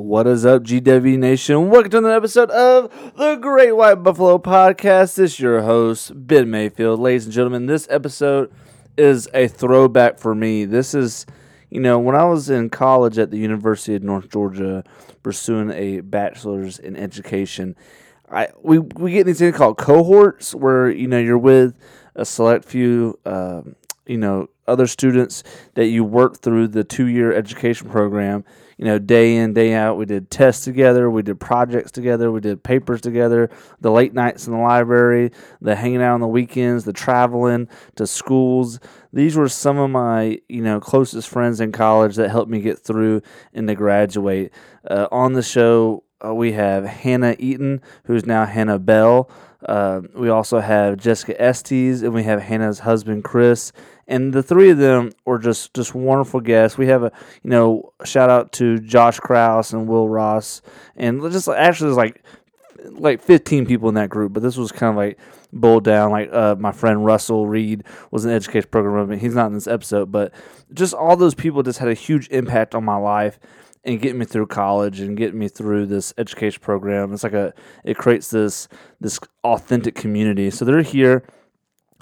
What is up, GW Nation? Welcome to another episode of the Great White Buffalo Podcast. This is your host, Ben Mayfield. Ladies and gentlemen, this episode is a throwback for me. This is, you know, when I was in college at the University of North Georgia pursuing a bachelor's in education, I we, we get these things called cohorts where, you know, you're with a select few, um, you know, other students that you work through the two year education program you know, day in, day out. We did tests together, we did projects together, we did papers together, the late nights in the library, the hanging out on the weekends, the traveling to schools. These were some of my, you know, closest friends in college that helped me get through and to graduate. Uh, on the show, uh, we have Hannah Eaton, who's now Hannah Bell. Uh, we also have Jessica Estes, and we have Hannah's husband Chris, and the three of them were just just wonderful guests. We have a you know shout out to Josh Kraus and Will Ross, and just actually there's like like 15 people in that group, but this was kind of like boiled down. Like uh, my friend Russell Reed was an education program. He's not in this episode, but just all those people just had a huge impact on my life and getting me through college and getting me through this education program. It's like a it creates this this authentic community. So they're here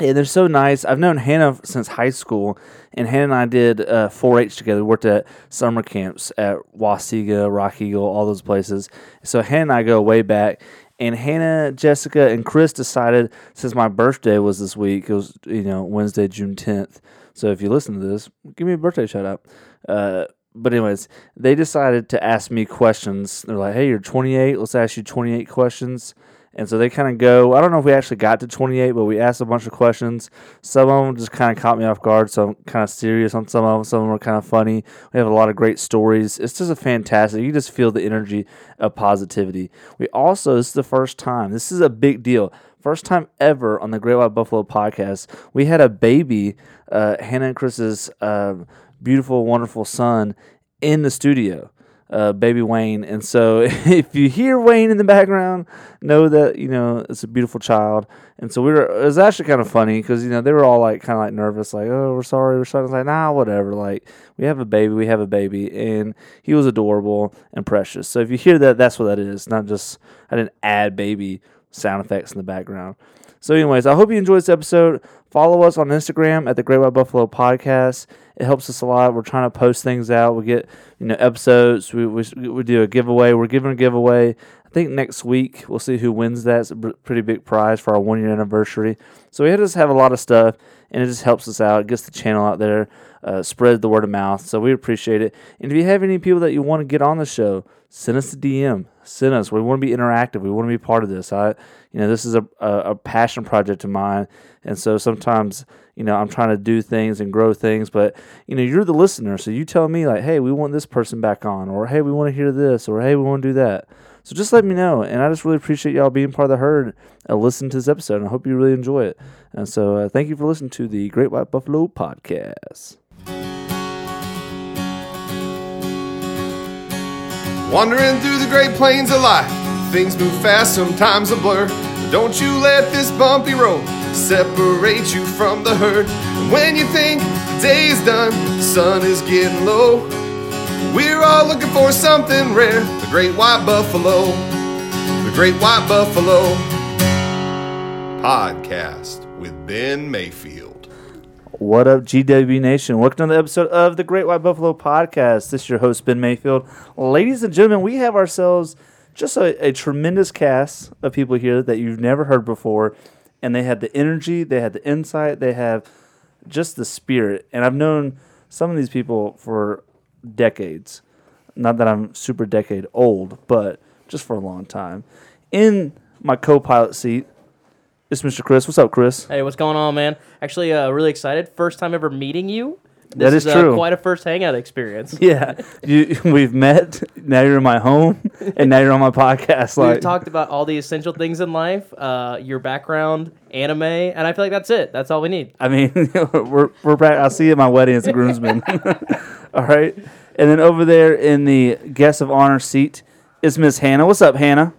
and they're so nice. I've known Hannah since high school, and Hannah and I did uh, 4-H together. We worked at summer camps at Wahsega, Rock Eagle, all those places. So Hannah and I go way back. And Hannah, Jessica, and Chris decided since my birthday was this week, it was you know Wednesday, June tenth. So if you listen to this, give me a birthday shout out. Uh, but anyways, they decided to ask me questions. They're like, "Hey, you're 28. Let's ask you 28 questions." And so they kind of go. I don't know if we actually got to 28, but we asked a bunch of questions. Some of them just kind of caught me off guard, so I'm kind of serious on some of them. Some of them are kind of funny. We have a lot of great stories. It's just a fantastic. You just feel the energy of positivity. We also this is the first time. This is a big deal. First time ever on the Great White Buffalo podcast. We had a baby, uh, Hannah and Chris's uh, beautiful, wonderful son, in the studio uh, baby Wayne. And so if you hear Wayne in the background, know that you know it's a beautiful child. And so we were. It was actually kind of funny because you know they were all like kind of like nervous, like oh we're sorry, we're sorry. Like nah, whatever. Like we have a baby, we have a baby, and he was adorable and precious. So if you hear that, that's what that is. Not just I didn't add baby sound effects in the background. So, anyways, I hope you enjoyed this episode. Follow us on Instagram at the Great White Buffalo Podcast. It helps us a lot. We're trying to post things out. We get you know episodes. We we, we do a giveaway. We're giving a giveaway. I think next week we'll see who wins that. It's a pretty big prize for our one year anniversary. So we just have a lot of stuff, and it just helps us out. It gets the channel out there, uh, spread the word of mouth. So we appreciate it. And if you have any people that you want to get on the show, send us a DM. Send us. We want to be interactive. We want to be part of this. I, you know, this is a, a, a passion project of mine, and so sometimes, you know, I'm trying to do things and grow things, but you know, you're the listener, so you tell me like, hey, we want this person back on, or hey, we want to hear this, or hey, we want to do that. So just let me know, and I just really appreciate y'all being part of the herd and listening to this episode. And I hope you really enjoy it. And so, uh, thank you for listening to the Great White Buffalo podcast. Wandering through the great plains of life, things move fast, sometimes a blur. Don't you let this bumpy road separate you from the herd. And when you think the day is done, the sun is getting low. We're all looking for something rare the great white buffalo. The great white buffalo podcast with Ben Mayfield. What up, GW Nation? Welcome to another episode of the Great White Buffalo Podcast. This is your host, Ben Mayfield. Ladies and gentlemen, we have ourselves just a, a tremendous cast of people here that you've never heard before. And they have the energy, they have the insight, they have just the spirit. And I've known some of these people for decades. Not that I'm super decade old, but just for a long time. In my co pilot seat, it's Mr. Chris. What's up, Chris? Hey, what's going on, man? Actually, uh, really excited. First time ever meeting you. This That is uh, true. quite a first hangout experience. Yeah, you, we've met. Now you're in my home, and now you're on my podcast. We've talked about all the essential things in life, uh, your background, anime, and I feel like that's it. That's all we need. I mean, we're we're back. I'll see you at my wedding as a groomsman. All right, and then over there in the guest of honor seat is Miss Hannah. What's up, Hannah?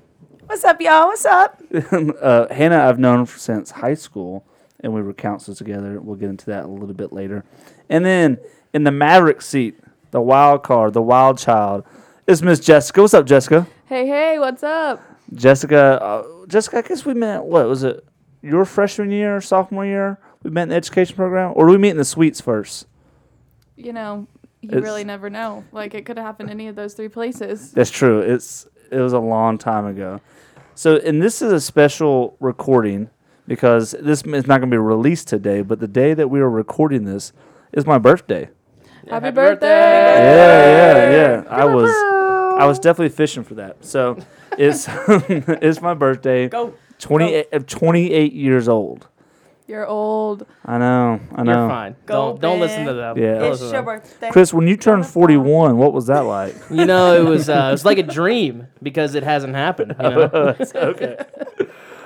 What's up, y'all? What's up? uh, Hannah, I've known since high school, and we were counselors together. We'll get into that a little bit later. And then in the Maverick seat, the wild card, the wild child, is Miss Jessica. What's up, Jessica? Hey, hey, what's up? Jessica, uh, Jessica, I guess we met, what was it, your freshman year or sophomore year? We met in the education program? Or did we meet in the suites first? You know, you It's- really never know. Like, it could have happened any of those three places. That's true. It's It was a long time ago. So, and this is a special recording because this is not going to be released today, but the day that we are recording this is my birthday. Happy, happy birthday! Yeah, yeah, yeah. I was, I was definitely fishing for that. So, it's it's my birthday. Go. 28, uh, 28 years old. You're old. I know. I know. You're fine. Go, don't don't listen to them. Yeah. Don't It's listen to your them. birthday. Chris, when you turned 41, what was that like? You know, it was uh, it was like a dream because it hasn't happened. You know? okay.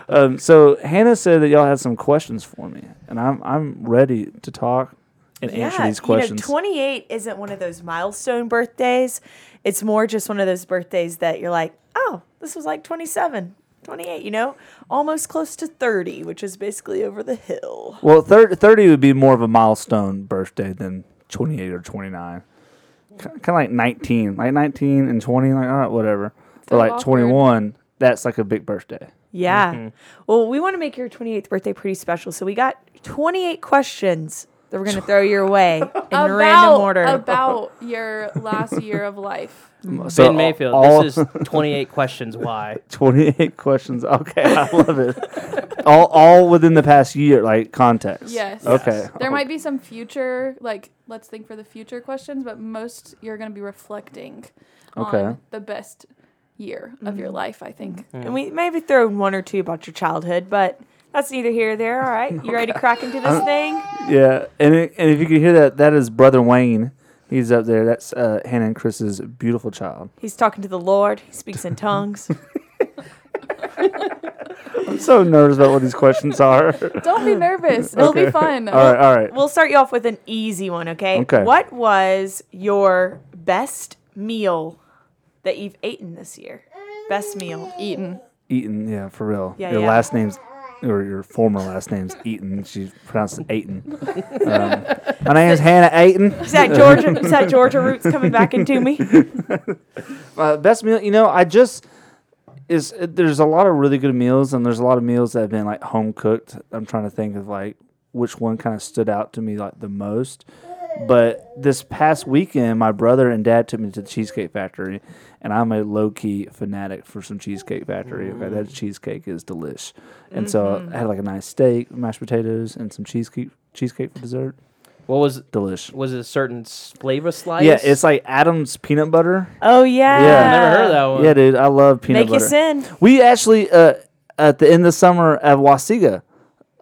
Um, so Hannah said that y'all had some questions for me, and I'm I'm ready to talk and answer these questions. You know, 28 isn't one of those milestone birthdays. It's more just one of those birthdays that you're like, oh, this was like 27, 28, you know? Almost close to 30, which is basically over the hill. well, thir- 30 would be more of a milestone birthday than 28 or 29. Kind of like 19, like 19 and 20, like all right, whatever. So but like awkward. 21, that's like a big birthday. Yeah. Mm-hmm. Well, we want to make your 28th birthday pretty special. So we got 28 questions that we're going to throw your way in about, random order. About your last year of life. So ben Mayfield, all- this is 28 questions why. 28 questions. Okay, I love it. all all within the past year, like context. Yes. Okay. There might be some future, like, let's think for the future questions, but most you're going to be reflecting Okay. on the best year of Mm-hmm. your life, I think. and we maybe throw in one or two about your childhood, but that's neither here nor there. All right. You ready to crack into this thing? Yeah, and it, and if you can hear that, that is brother Wayne. He's up there. That's uh, Hannah and Chris's beautiful child. He's talking to the Lord. He speaks in tongues. I'm so nervous about what these questions are. Don't be nervous. It'll be fun. all right, all right. We'll start you off with an easy one, okay? Okay. What was your best meal that you've eaten this year? Best meal. Eaten. Eaton, yeah, for real. Yeah, your yeah. last name's or your former last name's Eaton. She pronounced it Aiton. Um, my name is Hannah Aiton. Is that Georgia? Is that Georgia roots coming back into me? Uh, best meal, you know, I just is there's a lot of really good meals and there's a lot of meals that have been like home cooked. I'm trying to think of like which one kind of stood out to me like the most. But this past weekend, my brother and dad took me to the Cheesecake Factory, and I'm a low key fanatic for some Cheesecake Factory. Okay, that cheesecake is delish, and so I had like a nice steak, mashed potatoes, and some cheesecake cheesecake for dessert. What was Delish. was it a certain s- flavor slice? Yeah, it's like Adam's peanut butter. Oh yeah. Yeah. I've never heard of that one. Yeah, dude, I love peanut Make you butter. sin. We actually uh, at the end of the summer at Wahsega,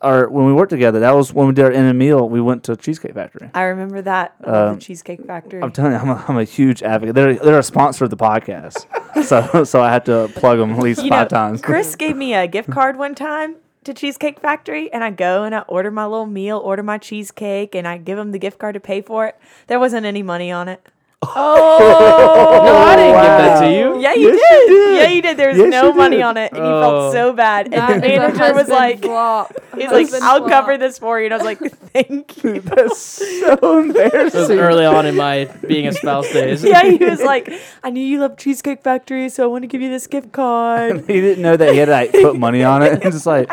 or when we worked together, that was when we did our end of meal. We went to Cheesecake Factory. I remember that. I love Um, the Cheesecake Factory. I'm telling you, I'm a, I'm a huge advocate. They're they're a sponsor of the podcast, so so I had to plug them at least five times. Chris gave me a gift card one time to Cheesecake Factory, and I go and I order my little meal, order my cheesecake, and I give him the gift card to pay for it. There wasn't any money on it. Oh, No, I didn't give that to you. Yeah, you Yes, did. did. Yeah, you did. There was Yes, no money did. on it, and he Oh. felt so bad. And that the manager was like, flop. "He's like, I'll flop. cover this for you," and I was like, "Thank you." That's so It was embarrassing. early on in my being a spouse days. yeah, he was like, "I knew you love Cheesecake Factory, so I want to give you this gift card." he didn't know that he had to like put money on it. It's just like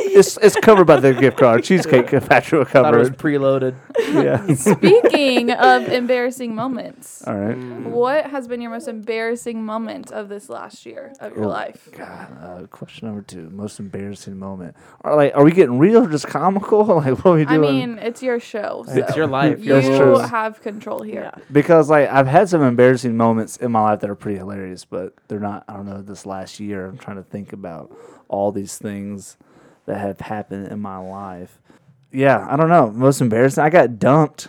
it's it's covered by the gift card. Cheesecake Factory will Thought it cover was preloaded. Yeah. Speaking of embarrassing moments, All right. what has been your most embarrassing moment of this last year of your Oh, life? God, uh, question number two. Most embarrassing moment. Are like, are we getting real or just comical? Like, what are we doing? I doing? mean, it's your show. So It's your life. You That's true. have control here. because like I've had some embarrassing moments in my life that are pretty hilarious, but they're not. I don't know. This last year, I'm trying to think about all these things that have happened in my life. Yeah, I don't know. Most embarrassing. I got dumped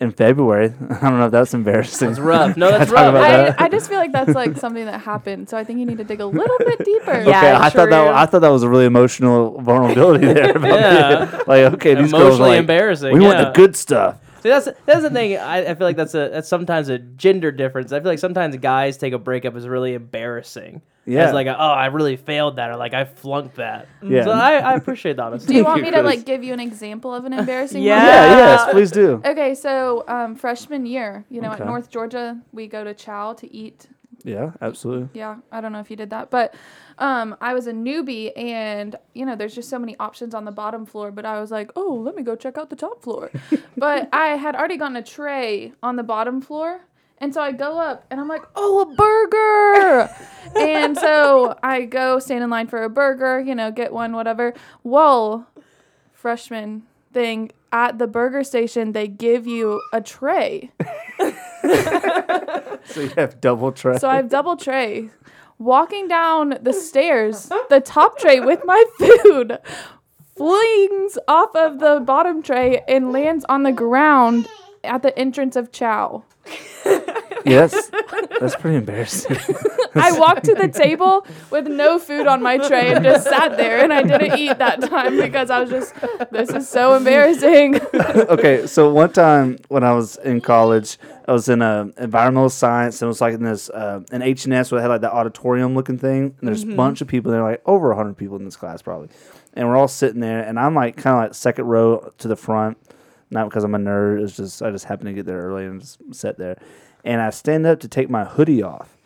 in February. I don't know if that's embarrassing. It's rough. No, that's rough. I, that. I just feel like that's like something that happened. So I think you need to dig a little bit deeper. Yeah, okay, I thought that. I thought that was a really emotional vulnerability there. Yeah. like okay, these girls are Emotionally like, embarrassing, We want the good stuff. See, that's that's the thing. I, I feel like that's a that's sometimes a gender difference. I feel like sometimes guys take a breakup as really embarrassing. Yeah. As like, a, oh, I really failed that, or like I flunked that. Yeah. So I, I appreciate that. honesty. Do you want me to like give you an example of an embarrassing Yeah. moment? Yeah, yes, please do. Okay, so um, freshman year, you know, Okay. at North Georgia, we go to Chow to eat Yeah, absolutely. Yeah, I don't know if you did that, but um, I was a newbie, and you know, there's just so many options on the bottom floor. But I was like, oh, let me go check out the top floor. but I had already gotten a tray on the bottom floor, and so I go up, and I'm like, oh, a burger. and so I go stand in line for a burger, you know, get one, whatever. Well, freshman thing at the burger station, they give you a tray. So you have double tray. So I have double tray. Walking down the stairs, the top tray with my food flings off of the bottom tray and lands on the ground at the entrance of Chow. Yes, that's pretty embarrassing. I walked to the table with no food on my tray and just sat there and I didn't eat that time because I was just this is so embarrassing. okay, so one time when I was in college, I was in a environmental science and it was like in this uh, an H and S where they had like that auditorium looking thing, and there's a bunch of people there, like over hundred people in this class probably, and we're all sitting there, and I'm like kind of like second row to the front, not because I'm a nerd, it's just I just happened to get there early and just sat there, and I stand up to take my hoodie off.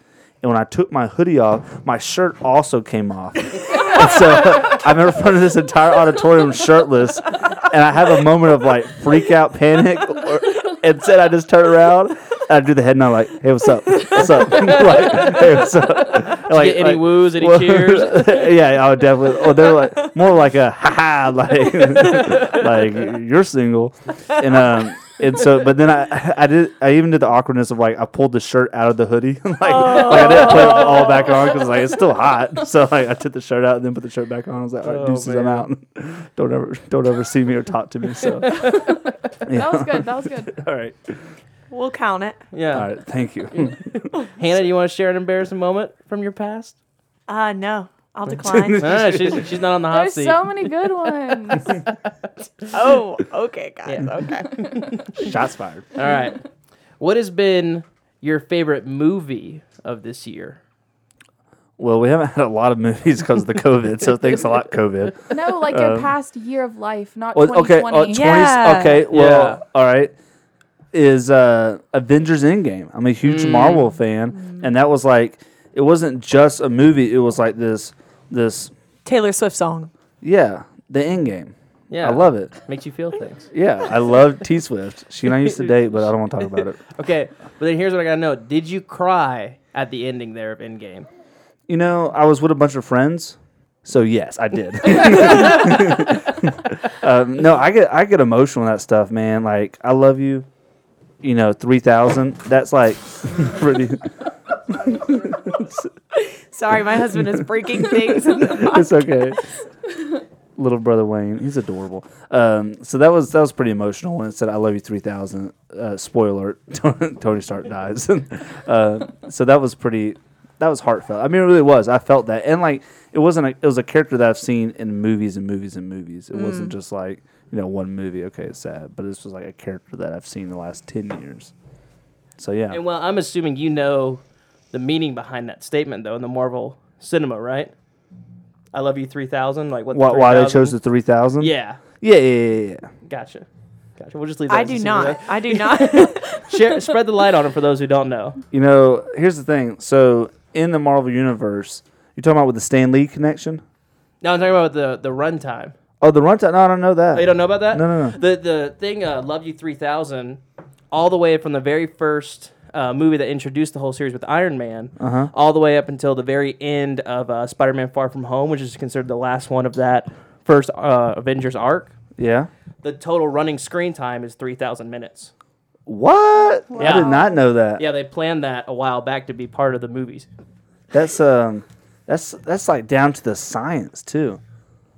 And when I took my hoodie off, my shirt also came off. And so I'm in front of this entire auditorium shirtless, and I have a moment of like freak out panic. Or, instead, I just turn around, and I do the head nod like, "Hey, what's up? What's up? like, hey, what's up?" Like, any like- woos, any well, cheers? yeah, I would definitely. Or they're like more like a ha ha, like like you're single, and um. And so, but then I, I did, I even did the awkwardness of like, I pulled the shirt out of the hoodie, like, like I didn't put it all back on because like it's still hot. So like, I took the shirt out and then put the shirt back on. I was like, all right, Oh, deuces, I'm out. don't ever, don't ever see me or talk to me. So, That was good. That was good. all right, We'll count it. Yeah. all right, thank you. Hannah, do you want to share an embarrassing moment from your past? Uh, no, I'll decline. No, no, she's, she's not on the hot There's seat. so many good ones. oh, okay, guys. Yeah. Okay. Shots fired. All right. What has been your favorite movie of this year? Well, we haven't had a lot of movies because of the COVID, so thanks a lot, COVID. No, like your past year of life, not Well, okay, 2020. uh, 20, Yeah. okay, well, Yeah. all right. Is uh, Avengers Endgame. I'm a huge Mm. Marvel fan, and that was like, it wasn't just a movie. It was like this, this, Taylor Swift song. yeah, the Endgame. Yeah. I love it. Makes you feel things. Yeah, I love T Swift. She and I used to date, but I don't want to talk about it. Okay, but then here's what I gotta know: Did you cry at the ending there of Endgame? You know, I was with a bunch of friends, so yes, I did. um, no, I get I get emotional in that stuff, man. Like, I love you. You know, three thousand. That's like pretty. Sorry, my husband is breaking things. it's okay. Little brother Wayne, he's adorable. Um, so that was that was pretty emotional when it said "I love you 3000." Uh, spoiler: Tony Stark dies. uh, so that was pretty. That was heartfelt. I mean, it really was. I felt that, and like it wasn't. A, it was a character that I've seen in movies and movies and movies. It wasn't just like you know one movie. Okay, it's sad, but this was like a character that I've seen the last ten years. So yeah, And well, I'm assuming you know the meaning behind that statement, though, in the Marvel cinema, right? I love you 3000. Like what? the why, why they chose the three thousand? Yeah, yeah, yeah, yeah, yeah. gotcha, gotcha. We'll just leave. That I as a do not. I do not. Share, spread the light on it for those who don't know. You know, here's the thing. So in the Marvel universe, you're talking about with the Stan Lee connection. No, I'm talking about the the runtime. Oh, the runtime. No, I don't know that. Oh, you don't know about that? No, no, no. The the thing, uh, Love You 3000, all the way from the very first uh, movie that introduced the whole series with Iron Man, Uh-huh. all the way up until the very end of uh, Spider-Man: Far From Home, which is considered the last one of that first uh, Avengers arc. Yeah. The total running screen time is 3,000 minutes. What? I did not know that. Yeah, they planned that a while back to be part of the movies. That's um, that's that's like down to the science too.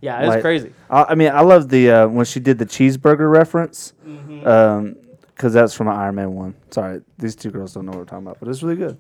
Yeah, it's Like- crazy. I, I mean, I love the uh, when she did the cheeseburger reference, Mm-hmm. um, because that's from an Iron Man one. Sorry, these two girls don't know what we're talking about, but it's really good.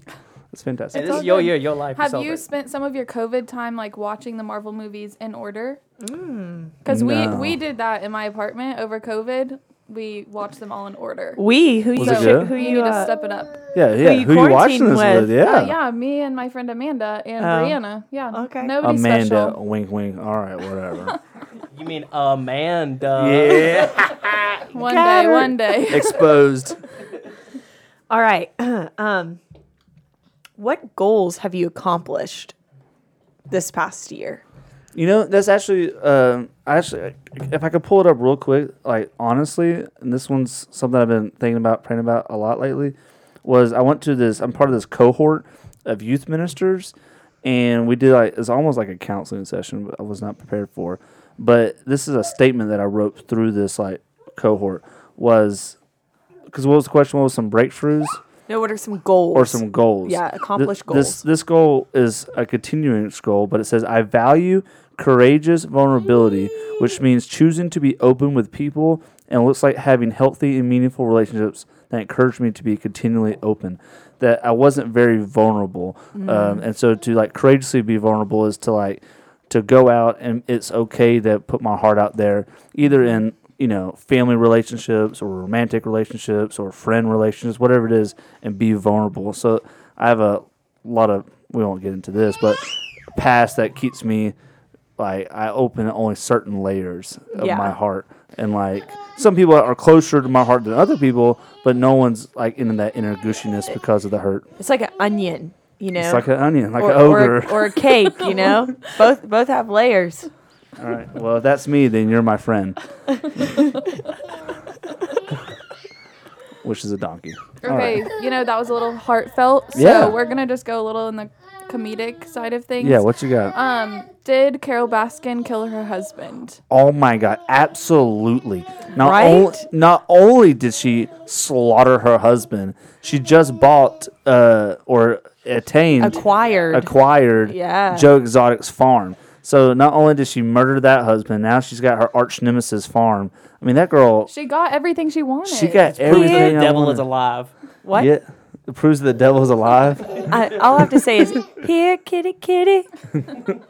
It's fantastic. Hey, this all is your year, your life. Have you spent some of your COVID time like watching the Marvel movies in order? Because we No. we did that in my apartment over COVID. We watch them all in order. we who Was you it good? who you you need to uh, step it up. yeah, yeah. you Who you watching quarantined this with? with? Yeah. Uh, yeah, me and my friend Amanda and Oh. Brianna. Yeah. Okay. Nobody Amanda, special. wink, wink. All right, whatever. You mean Amanda? yeah, One Got day, her. one day. exposed. All right. um, what goals have you accomplished this past year? You know, that's actually, um, I actually, if I could pull it up real quick, like honestly, and this one's something I've been thinking about, praying about a lot lately, was I went to this, I'm part of this cohort of youth ministers, and we did like, it's almost like a counseling session, but I was not prepared for. But this is a statement that I wrote through this like cohort was, because what was the question? What was some breakthroughs? No, what are some goals? or some goals. Yeah, Th- accomplish This goals. this goal is a continuing goal, but it says I value courageous vulnerability, which means choosing to be open with people and it looks like having healthy and meaningful relationships that encourage me to be continually open. That I wasn't very vulnerable, Mm. um, and so to like courageously be vulnerable is to like to go out and it's okay to put my heart out there, either in you know family relationships or romantic relationships or friend relationships, whatever it is, and be vulnerable. So I have a lot of we won't get into this, but past that keeps me like I open only certain layers of Yeah. my heart, and like some people are closer to my heart than other people, but no one's like in that inner gushiness because of the hurt. It's like an onion, you know. It's like an onion, like or, an or ogre. a, or a cake, you know. both both have layers. All right. Well, if that's me, then you're my friend. Which is a donkey. Okay, right. you know that was a little heartfelt. So Yeah. we're gonna just go a little in the comedic side of things. Yeah, what you got? Um, did Carole Baskin kill her husband? oh my god, absolutely. Not Right? only not only did she slaughter her husband, she just bought uh or attained Acquired. acquired Yeah. Joe Exotic's farm. So not only did she murder that husband, now she's got her arch nemesis farm. I mean, that girl, She got everything she wanted. she got everything. the devil wanted. is alive. what? Yeah, it proves the devil is alive. I, all I have to say is, here, kitty, kitty.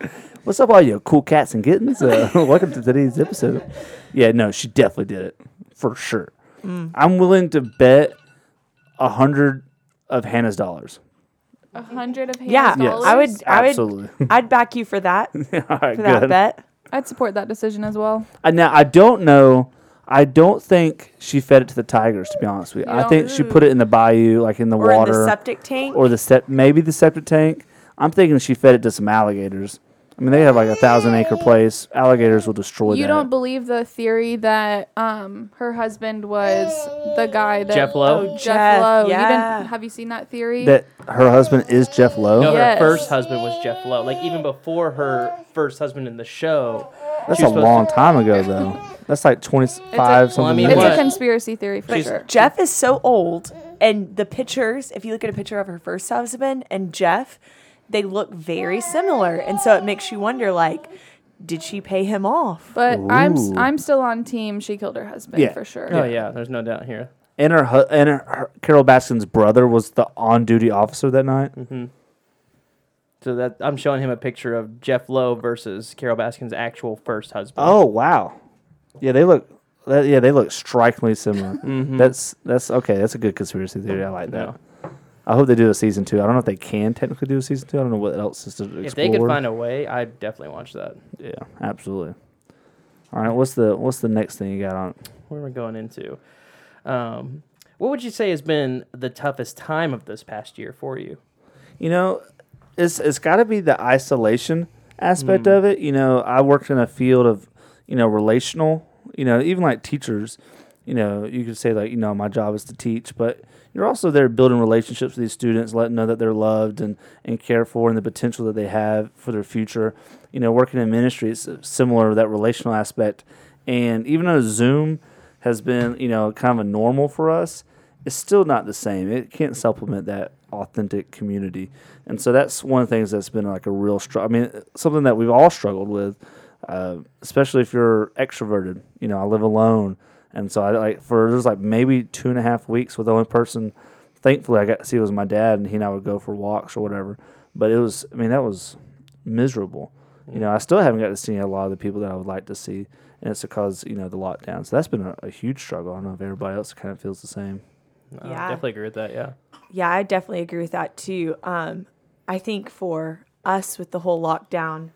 What's up, all you cool cats and kittens? Uh, welcome to today's episode. Yeah, no, she definitely did it for sure. I'm willing to bet a hundred of Hannah's dollars. a hundred of Hannah's dollars. Yeah, dollars. I would. I would. Absolutely. I'd back you for that. all right, For that good. bet. I'd support that decision as well. Uh, now I don't know. I don't think she fed it to the tigers. To be honest with you, You I don't- think she put it in the bayou, like in the Or water, in the septic tank. or the sep- maybe the septic tank. I'm thinking she fed it to some alligators. I mean, they have like a thousand acre place. Alligators will destroy You that. don't believe the theory that um her husband was the guy that Jeff Lowe? Oh, Jeff, Jeff, Lowe. You yeah. didn't have you seen that theory? that her husband is Jeff Lowe. No, Yes. her first husband was Jeff Lowe. Like even before her first husband in the show. That's a long to- time ago, though. That's like 25 Well, I something. mean, it's what? a conspiracy theory for She's- sure. Jeff is so old, and the pictures. If you look at a picture of her first husband and Jeff, they look very similar, and so it makes you wonder, like, did she pay him off? But I'm s- Ooh. I'm still on team. She killed her husband Yeah. for sure. Oh yeah, there's no doubt here. And her, hu- and her, her Carole Baskin's brother was the on-duty officer that night. Mm-hmm. So that I'm showing him a picture of Jeff Lowe versus Carole Baskin's actual first husband. Oh wow, yeah, they look. That, yeah, they look strikingly similar. Mm-hmm. That's that's okay. That's a good conspiracy theory. I like that. I hope they do a season two. I don't know if they can technically do a season two. I don't know what else is to explore. If they could find a way, I'd definitely watch that. yeah, absolutely. All right, what's the what's the next thing you got on? Where are we going into? Um, what would you say has been the toughest time of this past year for you? You know, it's it's got to be the isolation aspect of it. You know, I worked in a field of, you know, relational. You know, even like teachers. You know, you could say like, you know, my job is to teach, but you're also there building relationships with these students, letting them know that they're loved and and cared for, and the potential that they have for their future. You know, working in ministry is similar to that relational aspect, and even though Zoom has been, you know, kind of a normal for us, it's still not the same. It can't supplement that authentic community. And so that's one of the things that's been like a real struggle. I mean, something that we've all struggled with, uh, especially if you're extroverted. You know, I live alone. And so I like, for there's like maybe two and a half weeks with the only person, thankfully, I got to see was my dad, and he and I would go for walks or whatever. But it was, I mean, that was miserable. You know, I still haven't got to see a lot of the people that I would like to see. And it's because, you know, the lockdown. So that's been a, a huge struggle. I don't know if everybody else kind of feels the same. I Yeah. definitely agree with that. Yeah. Yeah, I definitely agree with that too. Um, I think for us with the whole lockdown,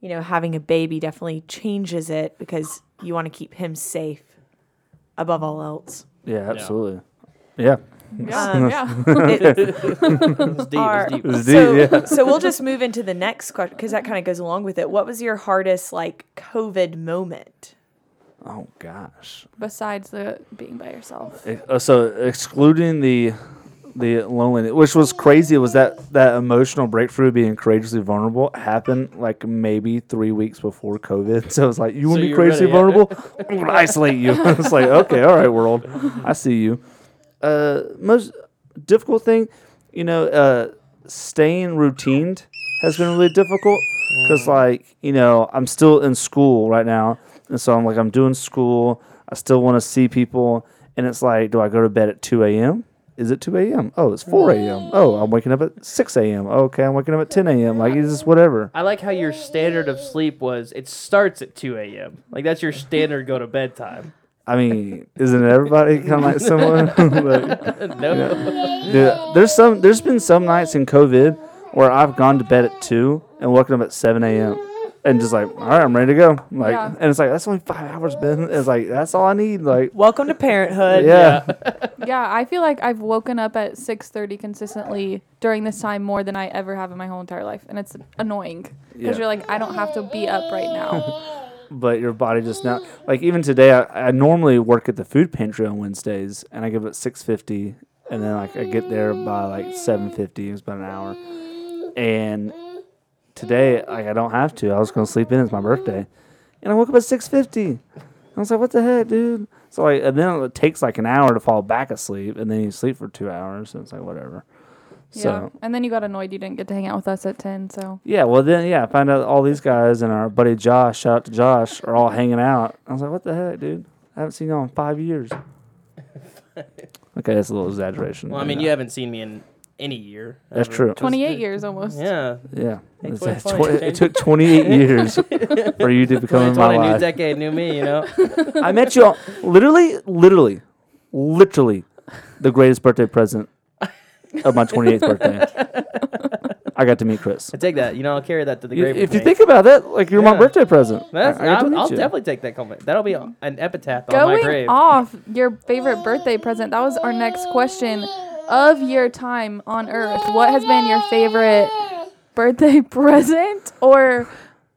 you know, having a baby definitely changes it because you want to keep him safe above all else. Yeah, absolutely. Yeah. Yeah, Um, yeah. It's deep. Are- It's deep. It's so, deep, yeah. so we'll just move into the next question because that kind of goes along with it. What was your hardest like COVID moment? Oh gosh. Besides the being by yourself. Ex- uh, So excluding the the loneliness, which was crazy, was that that emotional breakthrough, being courageously vulnerable, happened like maybe three weeks before COVID. So it's like, you want So to be you're courageously vulnerable? I'm gonna isolate you. it's like, okay, all right, world, I see you. Uh, most difficult thing, you know, uh, staying routined has been really difficult because, like, you know, I'm still in school right now, and so I'm like, I'm doing school. I still want to see people, and it's like, do I go to bed at 2 a.m.? Is it 2 a.m.? Oh, it's 4 a.m. Oh, I'm waking up at 6 a.m. Okay, I'm waking up at 10 a.m. Like, it's just whatever. I like how your standard of sleep was it starts at 2 a.m. Like that's your standard go to bed time. I mean, isn't everybody kind of like someone? Like, no. Yeah, there's some. There's been some nights in COVID where I've gone to bed at two and woken up at seven a.m. and just like, all right, I'm ready to go. Like, Yeah. and it's like that's only five hours, Ben. It's like that's all I need. Like, Welcome to parenthood. yeah, Yeah, I feel like I've woken up at 6:30 consistently during this time more than I ever have in my whole entire life, and it's annoying because Yeah. you're like, I don't have to be up right now. but your body just now. Like even today, I, I normally work at the food pantry on Wednesdays, and I give it six fifty, and then like I get there by like seven fifty. It's about an hour, and today like I don't have to. I was gonna sleep in. It's my birthday, and I woke up at six fifty. I was like, "What the heck, dude?" So like, and then it takes like an hour to fall back asleep, and then you sleep for two hours. and it's like whatever. yeah, So and then you got annoyed you didn't get to hang out with us at 10. So yeah, well then yeah, I find out all these guys and our buddy Josh, shout out to Josh, are all hanging out. I was like, "What the heck, dude? I haven't seen you in five years." okay, that's a little exaggeration. Well, I mean, you haven't seen me in any year. That's ever. true. 28 years almost. Yeah. Yeah, Hey, It's- it's tw- it took 28 years for you to become in my 2020, new decade, new me. You know. I met you on, literally, literally, literally the greatest birthday present of my 28th birthday. I got to meet Chris. I take that. You know, I'll carry that to the You- grave. if with you me. think about that, like you're my birthday present. That's, I I, I'll you. definitely take that compliment. That'll be an epitaph on my Going grave. off your favorite birthday present, that was our next question. Of your time on Earth, what has been your favorite birthday present or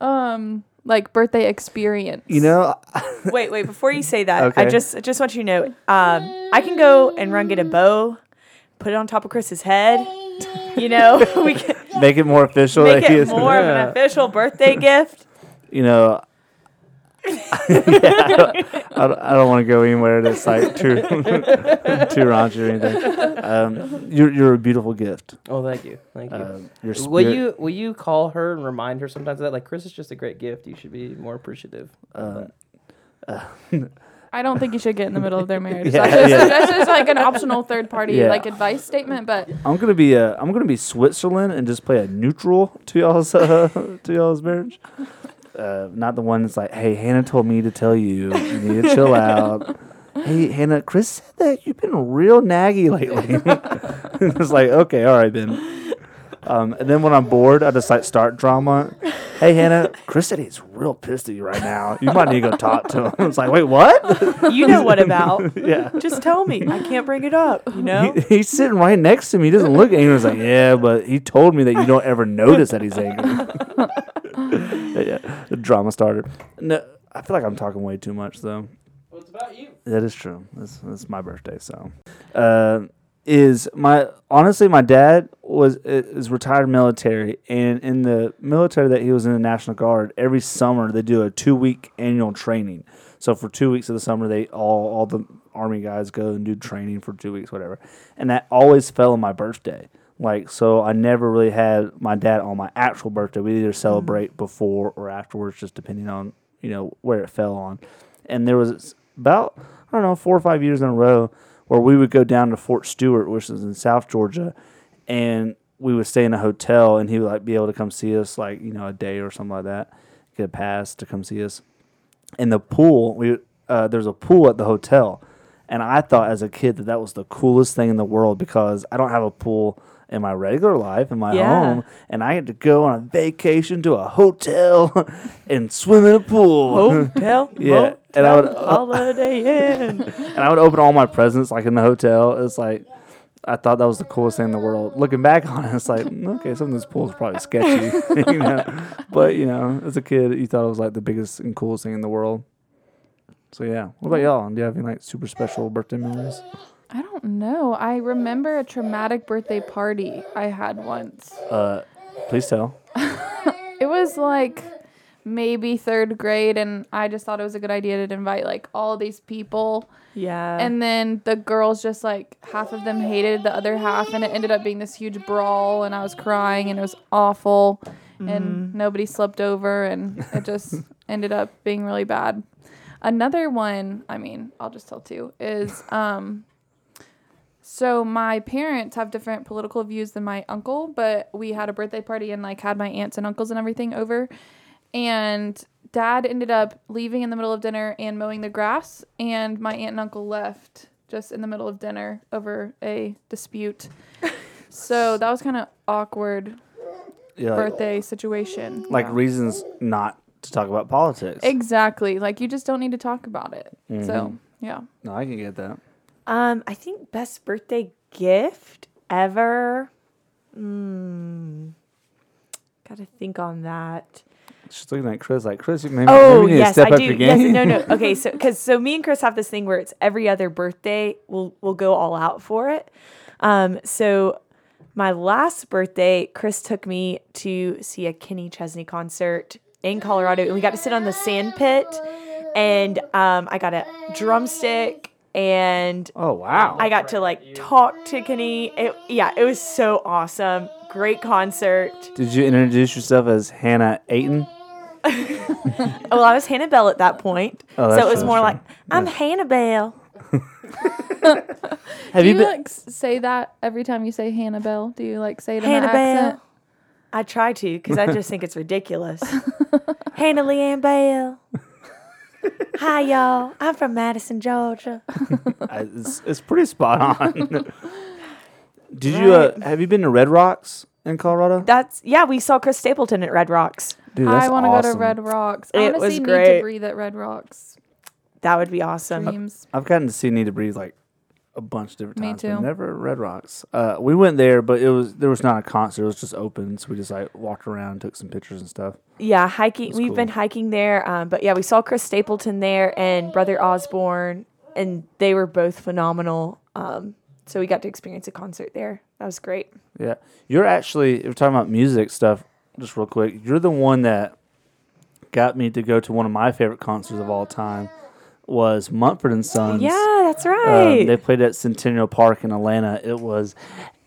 um like birthday experience? You know, Wait, wait. Before you say that, I just I just want you to know, um, I can go and run get a bow, put it on top of Chris's head. You know, we can make it more official. make that he it is- more of an official birthday gift. you know. Yeah, I don't, I don't want to go anywhere that's like too too raunchy or anything. Um, you're you're a beautiful gift. oh, thank you, thank you. Um, your spirit, will you will you call her and remind her sometimes of that? Like Chris is just a great gift. You should be more appreciative. of uh. I don't think you should get in the middle of their marriage. Yeah, that's, just, yeah. that's just like an optional third party Yeah. like advice statement, but I'm gonna be uh, I'm gonna be Switzerland and just play a neutral to y'all's uh, to y'all's marriage. Uh, not the one that's like, hey, Hannah told me to tell you, you need to chill out. Hey, Hannah, Chris said that you've been real naggy lately. it's like, okay, all right, then. Um, and then when I'm bored, I just like start drama. Hey, Hannah, Chris said he's real pissed at you right now. You might need to go talk to him. It's like, wait, what? You know what about? yeah. Just tell me. I can't bring it up. You know. He, he's sitting right next to me. He doesn't look angry. He's like, yeah, but he told me that you don't ever notice that he's angry. yeah, the drama started. No, I feel like I'm talking way too much though. Well, it's about you. That is true. That's, that's my birthday, so. Uh, is my honestly my dad was is retired military and in the military that he was in the National Guard every summer they do a two week annual training. So for two weeks of the summer they all all the army guys go and do training for two weeks whatever, and that always fell on my birthday. Like so, I never really had my dad on my actual birthday. We either celebrate before or afterwards, just depending on you know where it fell on. And there was about I don't know four or five years in a row where we would go down to Fort Stewart, which is in South Georgia, and we would stay in a hotel, and he would like be able to come see us like you know a day or something like that, get a pass to come see us. In the pool, we uh, there's a pool at the hotel, and I thought as a kid that that was the coolest thing in the world because I don't have a pool in my regular life in my Yeah. home, and I had to go on a vacation to a hotel and swim in a pool. Hotel. Yeah, and I would- Holiday Inn. and I would open all my presents like in the hotel. It's like I thought that was the coolest thing in the world. Looking back on it, it's like mm, okay, some of those pools are probably sketchy, you know. But you know, as a kid, you thought it was like the biggest and coolest thing in the world. So yeah, what about y'all? Do you have any like super special birthday memories? I don't know. I remember a traumatic birthday party I had once. Uh, please tell. It was like maybe third grade, and I just thought it was a good idea to invite like all these people. Yeah. And then the girls just like half of them hated the other half, and it ended up being this huge brawl, and I was crying, and it was awful, and nobody slept over, and it just ended up being really bad. Another one, I mean, I'll just tell two, is um, so my parents have different political views than my uncle, but we had a birthday party and like had my aunts and uncles and everything over. And dad ended up leaving in the middle of dinner and mowing the grass, and my aunt and uncle left just in the middle of dinner over a dispute. so that was kind of awkward Yeah, like, birthday situation. like Yeah. reasons not to talk about politics. exactly. Like you just don't need to talk about it. So mm-hmm. yeah. no, I can get that. Um, I think best birthday gift ever. Hmm. Gotta think on that. She's looking at Chris like Chris. you Maybe, Oh maybe yes, step I up do. Yes, no, no. Okay, so because so me and Chris have this thing where it's every other birthday we'll we'll go all out for it. Um, so my last birthday, Chris took me to see a Kenny Chesney concert in Colorado, and we got to sit on the sand pit, and um, I got a drumstick, and Oh wow! I got to like talk to Kenny. It, yeah, it was so awesome. Great concert. Did you introduce yourself as Hannah Ayton? Well, I was hannah bell at that point, Oh, so it was true, more that's like I'm Hannah Bell. Have Do you you been? like say that every time you say hannah bell Do you like say it in an Hannibal. accent? I try to because I just think it's ridiculous. Hannah Leanne Bell. Hi, y'all. I'm from Madison, Georgia. It's, it's pretty spot on. Did you? Uh, have you been to Red Rocks in Colorado? That's yeah. We saw Chris Stapleton at Red Rocks. Dude, that's I want to go to awesome. Red Rocks. I It want to was see Need great. to Breathe at Red Rocks. That would be awesome. Dreams. I've gotten to see Need to Breathe like a bunch of different times. Me too. never Red Rocks. Uh, we went there, but it was there was not a concert. It was just open, so we just like walked around, took some pictures and stuff. Yeah, hiking. We've cool. been hiking there, um, but yeah, we saw Chris Stapleton there and Brother Osborne, and they were both phenomenal. Um, so we got to experience a concert there. That was great. Yeah, you're actually if we're talking about music stuff. Just real quick, you're the one that got me to go to one of my favorite concerts of all time. Was Mumford and Sons? Yeah, that's Um, right. they played at Centennial Park in Atlanta. It was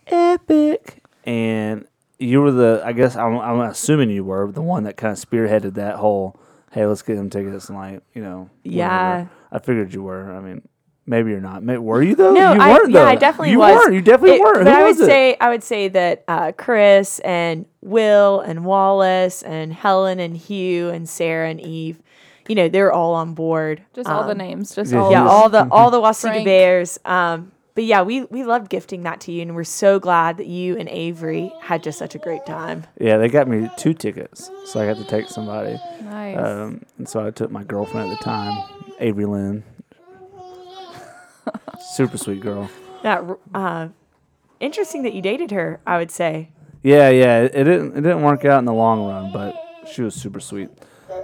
epic, and you were the. I guess I'm, I'm assuming you were the one that kind of spearheaded that whole. Hey, let's get them tickets and like you know. Yeah. whatever. I figured you were. I mean, maybe you're not. May were you though? No, you I, weren't yeah. I definitely you was. were. You definitely It- were. But Who I was would it? say I would say that uh, Chris and Will and Wallace and Helen and Hugh and Sarah and Eve, you know, they're all on board. Just all the Um, names. Just yeah, all. Yeah, all the all the Wahsega Frank. Bears. Um, but yeah, we we loved gifting that to you, and we're so glad that you and Avery had just such a great time. Yeah, they got me two tickets, so I got to take somebody. Nice. Um, and so I took my girlfriend at the time, Avery Lynn. Super sweet girl. That uh, interesting that you dated her. I would say. Yeah, yeah. It, it didn't it didn't work out in the long run, but she was super sweet.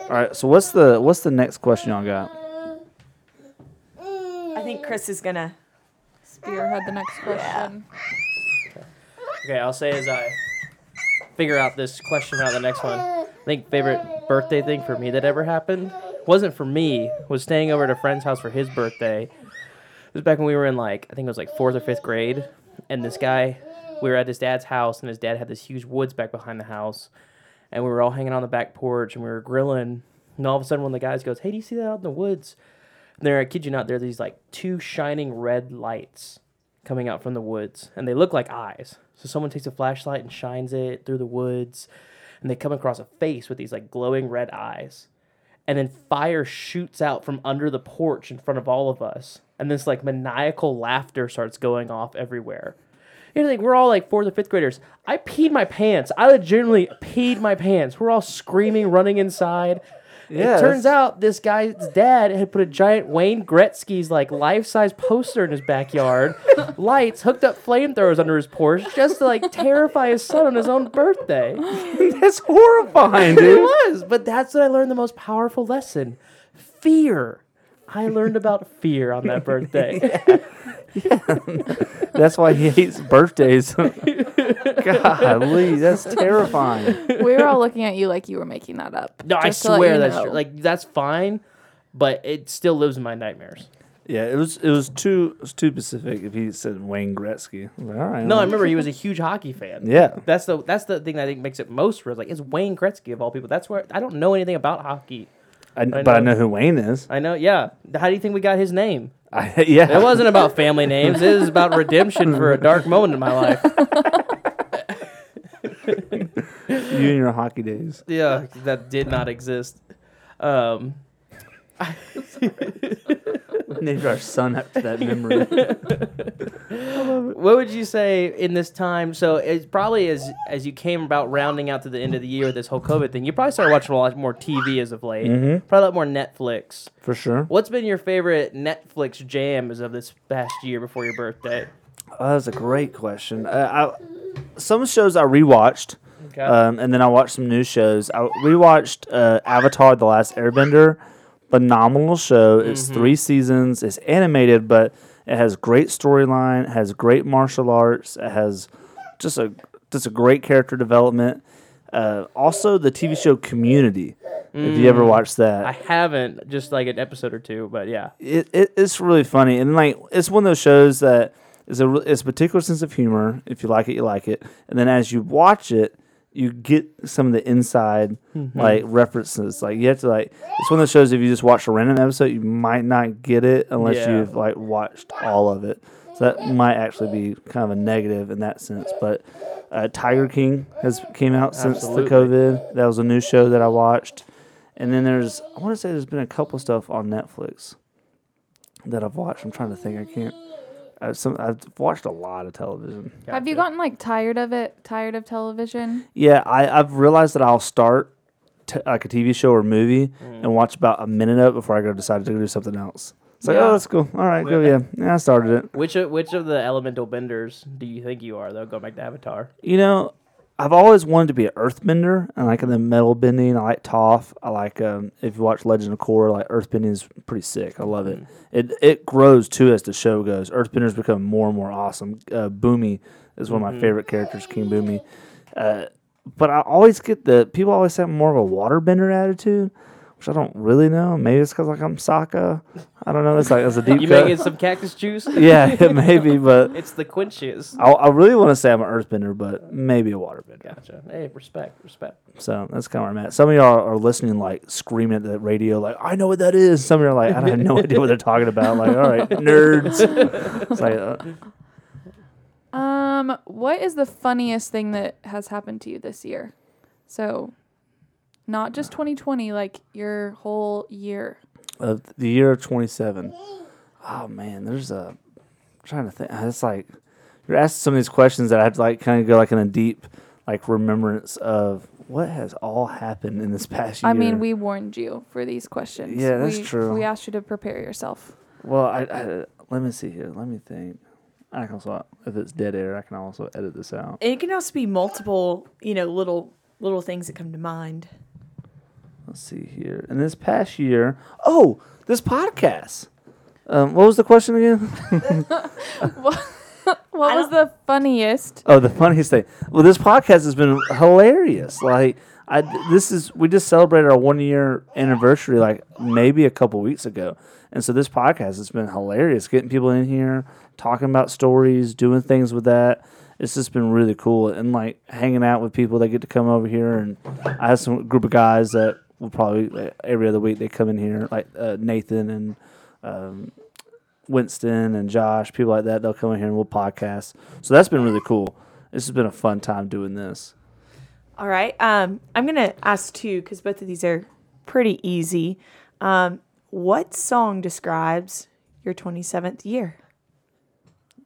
All right, so what's the what's the next question y'all got? I think Chris is gonna. Spearhead the next question. Okay, I'll say as I figure out this question out the next one. I think favorite birthday thing for me that ever happened wasn't for me. Was staying over at a friend's house for his birthday. It was back when we were in like I think it was like fourth or fifth grade, and this guy, we were at his dad's house, and his dad had this huge woods back behind the house, and we were all hanging on the back porch, and we were grilling, and all of a sudden one of the guys goes, "Hey, do you see that out in the woods?" And there, I kid you not, there are these like two shining red lights coming out from the woods, and they look like eyes. So someone takes a flashlight and shines it through the woods, and they come across a face with these like glowing red eyes. And then fire shoots out from under the porch in front of all of us, and this like maniacal laughter starts going off everywhere. You know, like we're all like fourth or fifth graders. I peed my pants. I legitimately peed my pants. We're all screaming, running inside. Yeah, it turns out this guy's dad had put a giant Wayne Gretzky's like life-size poster in his backyard, lights, hooked up flamethrowers under his porch just to like terrify his son on his own birthday. That's horrifying, It was, but that's when I learned the most powerful lesson: fear. I learned about fear on that birthday. Yeah, That's why he hates birthdays. Golly, that's terrifying. we were all looking at you like you were making that up. No, I just to let swear you that's know. true. Like that's fine, but it still lives in my nightmares. Yeah, it was it was too it was too specific. If he said Wayne Gretzky, like, all right. No, I remember he was a huge hockey fan. Yeah, That's the that's the thing that I think makes it most real. Like it's Wayne Gretzky of all people. That's where I don't know anything about hockey. I, but I know. know who Wayne is. I know, yeah. How do you think we got his name? I, yeah, It wasn't about family names. It was about redemption for a dark moment in my life. you and your hockey days. Yeah, that did not exist. Um, Named our son after that memory. what would you say in this time? So it's probably as as you came about rounding out to the end of the year with this whole COVID thing, you probably started watching a lot more TV as of late. Mhm. Probably a lot more Netflix. For sure. What's been your favorite Netflix jams of this past year before your birthday? Oh, that's a great question. Uh, I, some shows I rewatched, Okay. um, and then I watched some new shows. I rewatched uh, Avatar: The Last Airbender. Phenomenal show. It's three seasons. It's animated, but it has great storyline. It has great martial arts. It has just a just a great character development. Uh, also, the TV show Community. If you ever watched that, I haven't, just like an episode or two, but yeah. it, it it's really funny and like it's one of those shows that is a it's a particular sense of humor. If you like it, you like it, and then as you watch it, you get some of the inside like references. Like you have to like it's one of those shows. If you just watch a random episode, you might not get it unless Yeah. you've like watched all of it. So that might actually be kind of a negative in that sense. But uh, Tiger King has came out since the COVID. That was a new show that I watched. And then there's I want to say there's been a couple stuff on Netflix that I've watched. I'm trying to think. I can't. I've, some, I've watched a lot of television. Have you gotten like tired of it? Tired of television? Yeah, I, I've realized that I'll start t- like a TV show or movie mm. and watch about a minute of it before I go decide to go do something else. It's like, Yeah. oh, that's cool. All right, go. Yeah, yeah, I started it. Which of, which of the elemental benders do you think you are, though? Go back to Avatar. You know, I've always wanted to be an earthbender. And I like the metal bending. I like Toph. I like um, if you watch Legend of Korra, like earthbending is pretty sick. I love it. It it grows too as the show goes. Earthbenders become more and more awesome. Uh, Bumi is one of my favorite characters, King Bumi. Uh, but I always get the people always have more of a waterbender attitude, which I don't really know. Maybe it's because like I'm Sokka. I don't know. That's like that's a deep You cut. making some cactus juice? yeah, maybe, but It's the quinches. I, I really want to say I'm an earthbender, but maybe a waterbender. Gotcha. Hey, respect, respect. So that's kind of where I'm at. Some of y'all are listening, like screaming at the radio, like "I know what that is." Some of you are like, "I have no idea what they're talking about." Like, all right, nerds. It's like, uh, Um, what is the funniest thing that has happened to you this year? So, not just 2020, like your whole year. of the year of 27. Oh man, there's a. I'm trying to think. It's like you're asking some of these questions that I have to like kind of go like in a deep like remembrance of what has all happened in this past year. I mean, we warned you for these questions. Yeah, that's we, true. We asked you to prepare yourself. Well, I, I let me see here. Let me think. I can also, if it's dead air, I can also edit this out. It can also be multiple, you know, little little things that come to mind. Let's see here. In this past year, oh, this podcast. Um, what was the question again? What was the funniest? Oh, the funniest thing. Well, this podcast has been hilarious. Like, I this is we just celebrated our one year anniversary like maybe a couple weeks ago, and so this podcast has been hilarious. Getting people in here, talking about stories, doing things with that. It's just been really cool, and like hanging out with people that get to come over here. And I have some group of guys that will probably like, every other week they come in here, like uh, Nathan and. Um, Winston and Josh, people like that, they'll come in here and we'll podcast. So that's been really cool. This has been a fun time doing this. All right. Um, I'm gonna ask two because both of these are pretty easy. Um, what song describes your 27th year?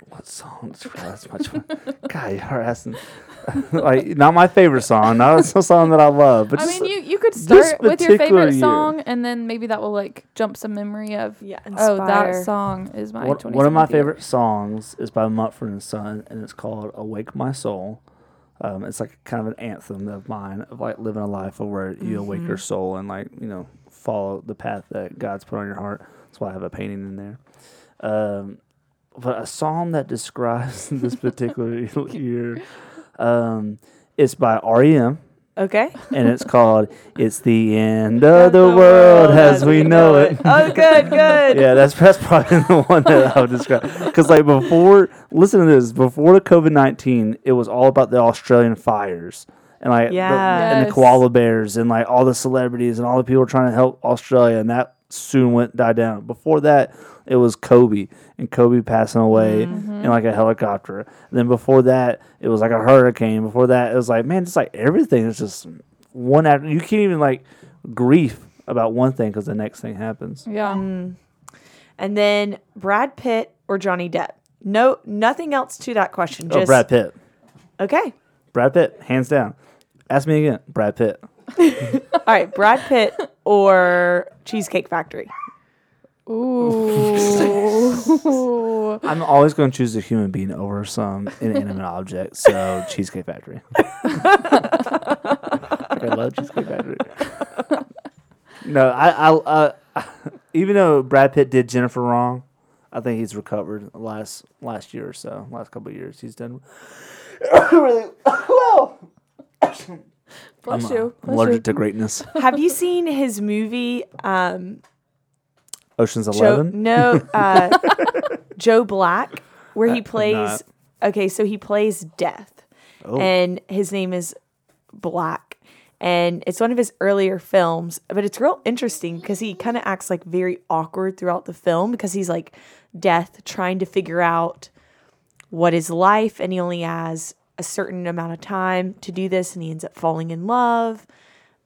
What song? That's much fun. God, you're asking. like, not my favorite song, not a song that I love, but I just, mean, you you could start with your favorite year. song, and then maybe that will like jump some memory of. Yeah, Oh, that song is my. One, one of my year. favorite songs is by Mumford and Son, and it's called "Awake My Soul." Um, it's like kind of an anthem of mine of like living a life of where you awake your soul and like you know follow the path that God's put on your heart. That's why I have a painting in there. Um, but a song that describes this particular year, um, it's by REM. Okay. and it's called "It's the End of the, World as We Know It." Oh, good, good. yeah, that's that's probably the one that I would describe. Because like before, listen to this. Before the COVID nineteen, it was all about the Australian fires and like the, and the koala bears and like all the celebrities and all the people trying to help Australia, and that soon went died down. Before that, it was Kobe and Kobe passing away in mm-hmm. like a helicopter. And then before that, it was like a hurricane. Before that, it was like man, it's like everything is just one after. You can't even like grief about one thing because the next thing happens. Yeah. Mm. And then Brad Pitt or Johnny Depp. No, nothing else to that question. Oh, Brad Pitt. Okay. Brad Pitt, hands down. Ask me again. Brad Pitt. All right, Brad Pitt or Cheesecake Factory. Ooh. I'm always going to choose a human being over some inanimate object. So, Cheesecake Factory. I love Cheesecake Factory. no, I, I, uh, even though Brad Pitt did Jennifer wrong, I think he's recovered last last year or so, last couple of years. He's done really well. Bless I'm, you. uh, Bless allergic you. to greatness. Have you seen his movie? Um, Ocean's Joe, Eleven. no, uh, Joe Black, where he plays. not. Okay, so he plays Death, Oh. and his name is Black, and it's one of his earlier films. But it's real interesting because he kind of acts like very awkward throughout the film because he's like Death trying to figure out what is life, and he only has a certain amount of time to do this, and he ends up falling in love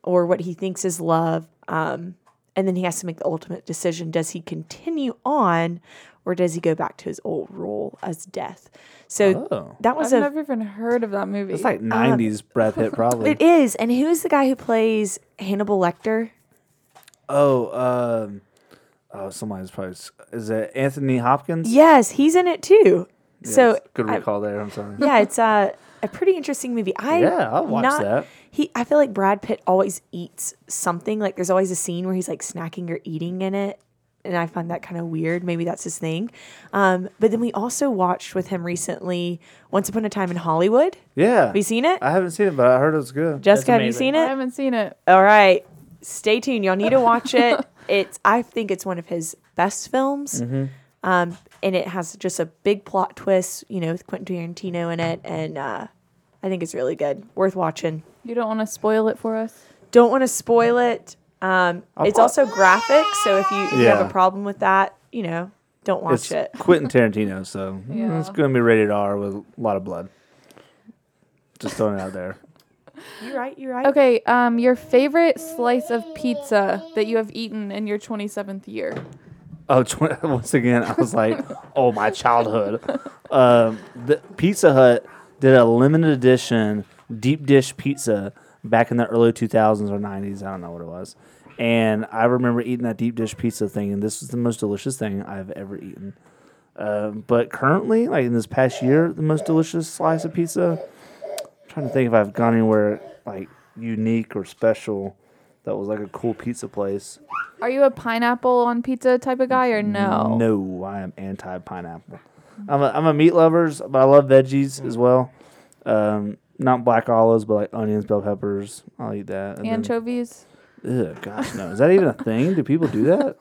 or what he thinks is love. Um, and then he has to make the ultimate decision. Does he continue on or does he go back to his old role as death? So Oh. that was I've a never even heard of that movie. It's like '90s Brad Pitt, probably. it is. And who is the guy who plays Hannibal Lecter? Oh, um, oh, somebody's probably is it Anthony Hopkins? Yes, he's in it too. Yes, so good I- recall there. I'm sorry. yeah, it's a a pretty interesting movie. I Yeah, I'll watch not- that. He, I feel like Brad Pitt always eats something. Like there's always a scene where he's like snacking or eating in it, and I find that kind of weird. Maybe that's his thing. Um, but then we also watched with him recently Once Upon a Time in Hollywood. Yeah, Have you seen it? I haven't seen it, but I heard it was good. Jessica, have you seen it? I haven't seen it. All right, stay tuned. Y'all need to watch it. it's I think it's one of his best films. Um, and it has just a big plot twist, you know, with Quentin Tarantino in it, and uh, I think it's really good, worth watching. You don't want to spoil it for us. Don't want to spoil it. Um, it's also graphic, so if you, if you have a problem with that, you know, don't watch It's it. Quentin Tarantino, so mm, Yeah. it's going to be rated R with a lot of blood. Just throwing it out there. You're right. You're right. Okay, um, your favorite slice of pizza that you have eaten in your 27th year. Oh, tw- once again, I was like, oh, my childhood. Um, the Pizza Hut did a limited edition deep dish pizza back in the early 2000s or 90s. I don't know what it was. And I remember eating that deep dish pizza thing, and this was the most delicious thing I've ever eaten. Um, but currently, like in this past year, the most delicious slice of pizza. I'm trying to think if I've gone anywhere like unique or special that was like a cool pizza place. Are you a pineapple on pizza type of guy or no? No, I am anti pineapple. I'm a, I'm a meat lovers, but I love veggies as well. Um, not black olives, but like onions, bell peppers. I'll eat that. And then- Anchovies? Ugh, gosh, no. Is that even a thing? Do people do that?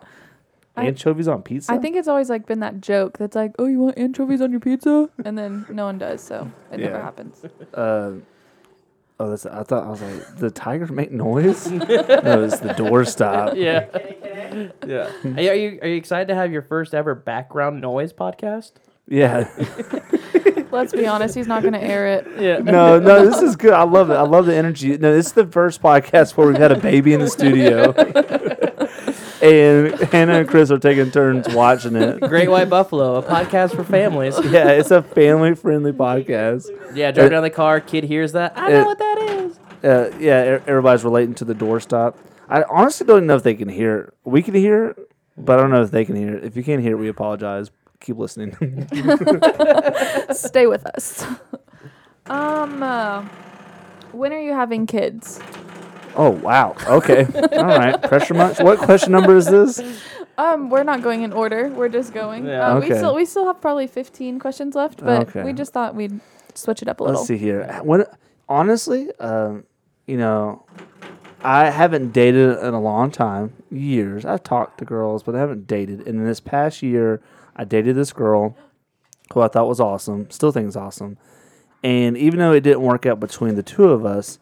I- Anchovies on pizza? I think it's always like been that joke that's like, oh, you want anchovies on your pizza? And then no one does, so it never happens. Uh, oh, that's. I thought I was like, the tigers make noise. no, it's the door stop. Yeah. yeah. Are you, are you are you excited to have your first ever background noise podcast? Yeah. Let's be honest, he's not going to air it. Yeah. No, no, this is good. I love it. I love the energy. No, this is the first podcast where we've had a baby in the studio. and Hannah and Chris are taking turns watching it. Great White Buffalo, a podcast for families. Yeah, it's a family friendly podcast. Yeah, driving down the car, kid hears that. I know It- what that is. Uh, yeah, everybody's relating to the doorstop. I honestly don't know if they can hear it. We can hear it, but I don't know if they can hear it. If you can't hear it, we apologize. Keep listening. Stay with us. um, uh, when are you having kids? Oh wow. Okay. All right. Pressure much? What question number is this? Um, we're not going in order. We're just going. Yeah. Uh, Okay. We still we still have probably 15 questions left, but Okay. we just thought we'd switch it up a little. Let's see here. When honestly, um, you know, I haven't dated in a long time, years. I've talked to girls, but I haven't dated. And in this past year, I dated this girl who I thought was awesome. Still think is awesome. And even though it didn't work out between the two of us,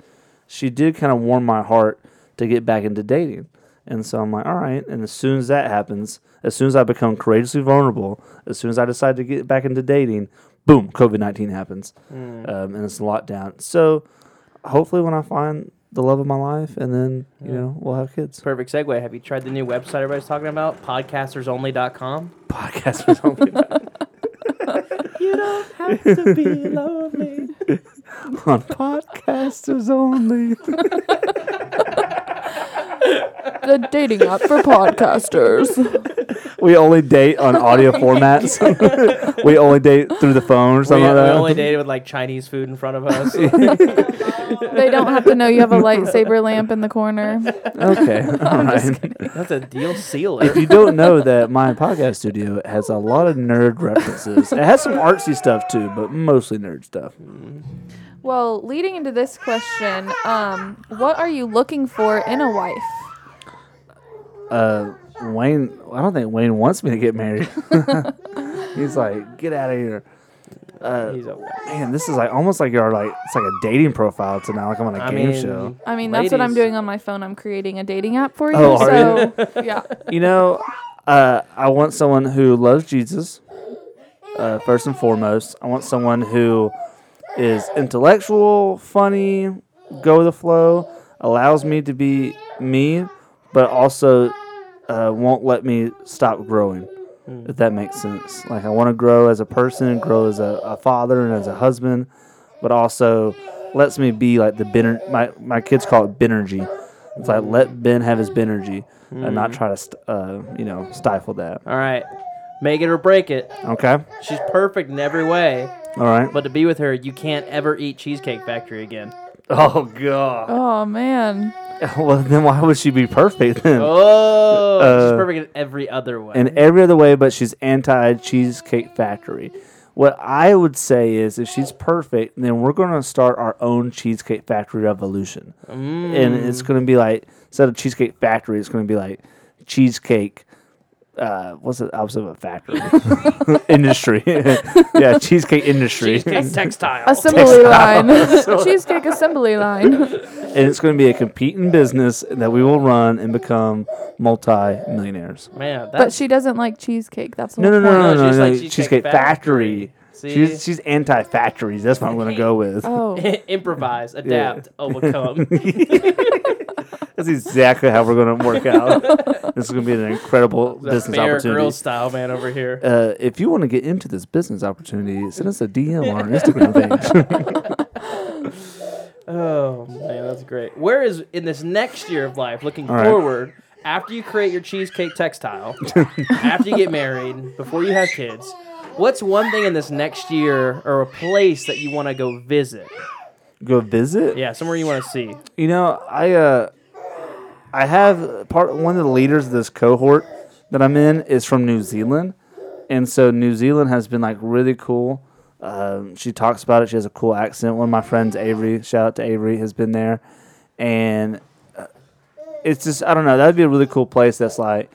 she did kind of warm my heart to get back into dating. And so I'm like, all right. And as soon as that happens, as soon as I become courageously vulnerable, as soon as I decide to get back into dating, boom, COVID 19 happens. Um, and it's locked down. So hopefully, when I find the love of my life, and then, you know, we'll have kids. Perfect segue. Have you tried the new website everybody's talking about? Podcastersonly.com. Podcasters only You don't have to be lonely. on podcasters only. the dating app for podcasters. We only date on audio formats. we only date through the phone or We, something we like that. only date with like Chinese food in front of us. they don't have to know you have a lightsaber lamp in the corner. Okay, all right. That's a deal seal If you don't know that my podcast studio has a lot of nerd references. It has some artsy stuff too, but mostly nerd stuff. Mm. Well, leading into this question, um, what are you looking for in a wife? Uh, Wayne, I don't think Wayne wants me to get married. He's like, get out of here. He's a Man, this is like almost like you're like it's like a dating profile to now, like I'm on a I game mean, show. I mean, that's what I'm Ladies. doing on my phone. I'm creating a dating app for you. Oh, are so, yeah. You know, uh, I want someone who loves Jesus, uh, first and foremost. I want someone who is intellectual, funny, go with the flow, allows me to be me, but also uh, won't let me stop growing. If that makes sense. Like I want to grow as a person, grow as a, a father and as a husband, but also lets me be like the Ben. My my kids call it Benergy. It's like let Ben have his Benergy and not try to st- uh, you know stifle that. All right. Make it or break it. Okay. She's perfect in every way, All right. but to be with her, you can't ever eat Cheesecake Factory again. Oh god. Oh man. well then why would she be perfect then? Oh, she's Uh, perfect in every other way. in every other way, but she's anti Cheesecake Factory. What I would say is, if she's perfect, then we're going to start our own Cheesecake Factory revolution, and it's going to be like instead of Cheesecake Factory, it's going to be like cheesecake. Uh, what's the opposite of a factory? industry. yeah, cheesecake industry. Cheesecake Textile. Assembly line. Cheesecake assembly line. and it's going to be a competing business that we will run and become multi-millionaires. Man, But that's she doesn't like cheesecake. That's the No, whole no, no, point. no, no, she's no. like Cheesecake, Cheesecake Factory. See? She's she's anti-factories. That's what I'm going to go with. Oh. improvise, adapt, overcome. That's exactly how we're going to work out. this is going to be an incredible That business Bear opportunity. Grylls style man over here. Uh, if you want to get into this business opportunity, send us a DM on our Instagram page. Oh man, that's great. Where is in this next year of life, looking All right. forward, after you create your cheesecake textile, after you get married, before you have kids, what's one thing in this next year or a place that you want to go visit? go visit. Yeah, somewhere you want to see. You know, I uh, I have part one of the leaders of this cohort that I'm in is from New Zealand, and so New Zealand has been like really cool. Um, she talks about it. She has a cool accent. One of my friends, Avery, shout out to Avery, has been there, and uh, it's just I don't know. That'd be a really cool place. That's like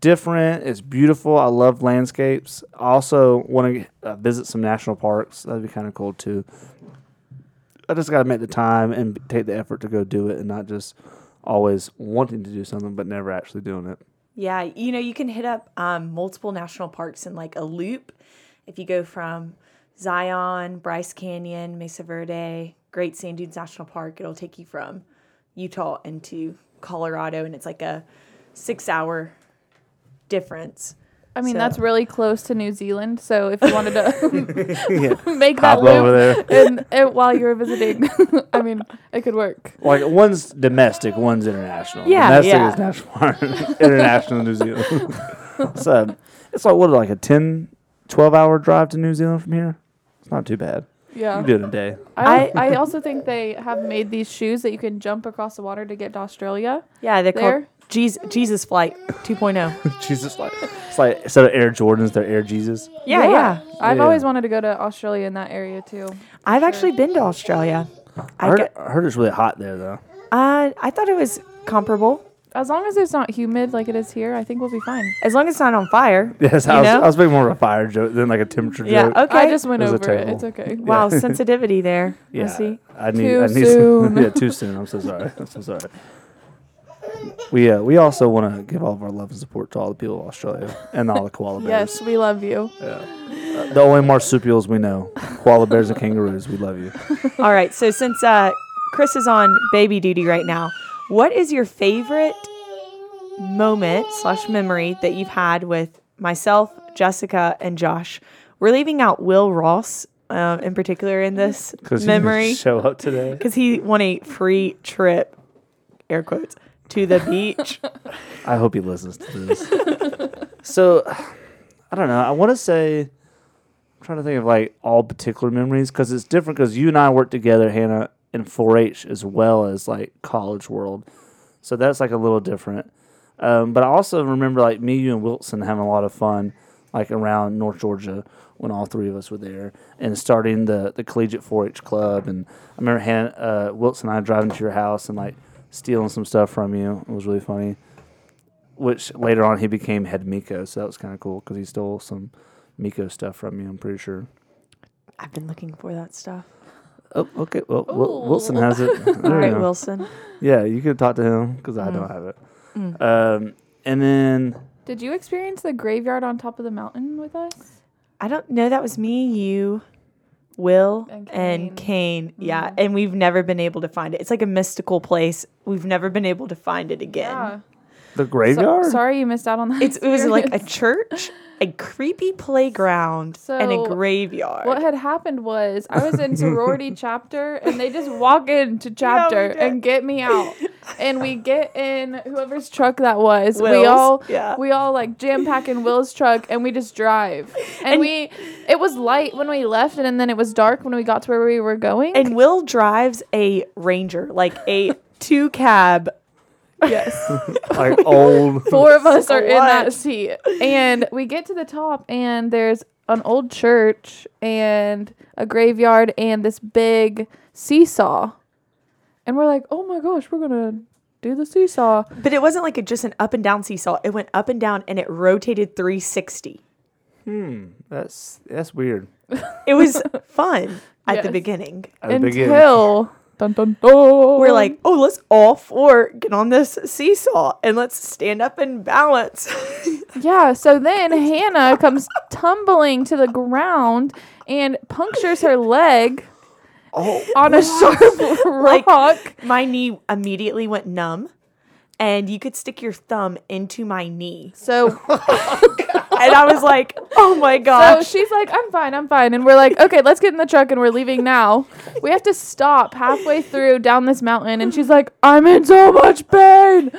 different. It's beautiful. I love landscapes. I also want to uh, visit some national parks. That'd be kind of cool too. I just got to make the time and take the effort to go do it, and not just always wanting to do something but never actually doing it. Yeah, you know, you can hit up um, multiple national parks in like a loop. If you go from Zion, Bryce Canyon, Mesa Verde, Great Sand Dunes National Park, it'll take you from Utah into Colorado, and it's like a six hour difference. I mean, So- that's really close to New Zealand. So if you wanted to yeah. make that Hop over loop there. and, and while you're visiting, I mean, it could work. Like one's domestic, one's international. Yeah, domestic yeah. is national, international New Zealand. so it's like what, like a 10, 12 hour drive to New Zealand from here. It's not too bad. Yeah. You do it in a day. I, I also think they have made these shoes that you can jump across the water to get to Australia. Yeah, they're There? called Jesus, Jesus Flight oh. 2.0. Jesus, Flight. it's like instead of Air Jordans, they're Air Jesus. Yeah, yeah. I've Yeah. always wanted to go to Australia in that area too. I've actually been to Australia. I I, heard, get, I heard it's really hot there though. uh, I thought it was comparable. As long as it's not humid like it is here, I think we'll be fine. As long as it's not on fire. Yes, You I was, know? I was making more of a fire joke than like a temperature Yeah, joke. okay. I just went It was a over it. table. It's okay. Wow, sensitivity there. I Yeah, see. I need. Too I need soon. Some, yeah, too soon. I'm so sorry. I'm so sorry. We uh, we also want to give all of our love and support to all the people of Australia and all the koala bears. Yes, we love you. Yeah. the only marsupials we know, koala bears and kangaroos. We love you. All right, so since uh, Chris is on baby duty right now, what is your favorite moment slash memory that you've had with myself, Jessica, and Josh? We're leaving out Will Ross um, in particular in this memory show up today. because he won a free trip, air quotes, to the beach. I hope he listens to this. so, I don't know. I want to say, I'm trying to think of like all particular memories because it's different because you and I worked together, Hannah, in 4-H as well as like college world. So that's like a little different. Um, but I also remember like me, you, and Wilson having a lot of fun like around North Georgia when all three of us were there and starting the, the collegiate 4-H club. And I remember Hannah, uh, Wilson and I driving to your house and like stealing some stuff from you. It was really funny. Which later on he became head Miko, so that was kind of cool because he stole some Miko stuff from you. I'm pretty sure. I've been looking for that stuff. Oh, okay. Well, Wil- Wilson has it. There All you right, go. Wilson. Yeah, you could talk to him because I don't have it. Um, and then Did you experience the graveyard on top of the mountain with us? I don't know. That was me, you, Will, And and Kane. Kane. Yeah, mm-hmm. and we've never been able to find it. It's like a mystical place. We've never been able to find it again. the So- graveyard. sorry you missed out on that. It's it was like a church, a creepy playground, and a graveyard. What had happened was I was in sorority chapter and they just walk into chapter did. and get me out. And we get in whoever's truck that was. We all yeah. we all like jam pack in Will's truck and we just drive. And, we it was light when we left and then it was dark when we got to where we were going. And Will drives a Ranger, like a two cab. Yes. like old. Four of us are in that seat. And we get to the top, and there's an old church and a graveyard and this big seesaw. And we're like, oh my gosh, we're going to do the seesaw. But it wasn't like a, just an up and down seesaw. It went up and down and it rotated 360. Hmm. That's that's weird. It was fun at the beginning. At the beginning. Dun, dun, dun. We're like, oh, let's all four get on this seesaw and let's stand up and balance. Yeah, so then Hannah comes tumbling to the ground and punctures her leg oh, on a sharp Like- rock. my knee immediately went numb, and you could stick your thumb into my knee, So oh, and I was like, oh my god. So she's like, I'm fine, I'm fine. And we're like, okay, let's get in the truck and we're leaving now. We have to stop halfway through down this mountain. And she's like, I'm in so much pain.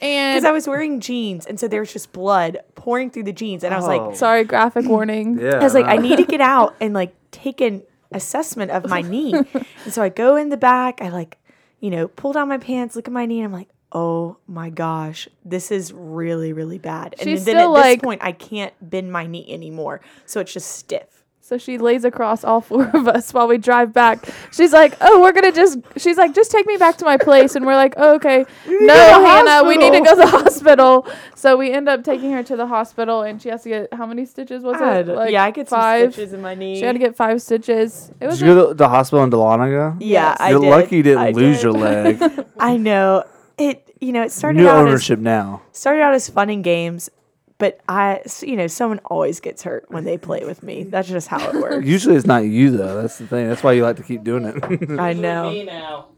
And because I was wearing jeans, and so there was just blood pouring through the jeans, and I was Oh. like, sorry, graphic warning. Yeah. I was like, I need to get out and like take an assessment of my knee. and so I go in the back, I like, you know, pull down my pants, look at my knee, and I'm like, oh my gosh, this is really, really bad. And She's then at still, this like- point, I can't bend my knee anymore. So it's just stiff. So she lays across all four of us while we drive back. She's like, "Oh, we're gonna just." She's like, "Just take me back to my place," and we're like, oh, "Okay, no, the Hannah, we need to go to the hospital." So we end up taking her to the hospital, and she has to get how many stitches was I it? had- Like yeah, I get some five. stitches in my knee. She had to get five stitches. It was Did you go to the hospital in Dahlonega? yeah, I You're did. lucky you didn't I lose did. your leg. I know. It, you know, it started New out ownership now. as started out as fun and games, but i you know, someone always gets hurt when they play with me. That's just how it works. Usually it's not you though. That's the thing. That's why you like to keep doing it. I know.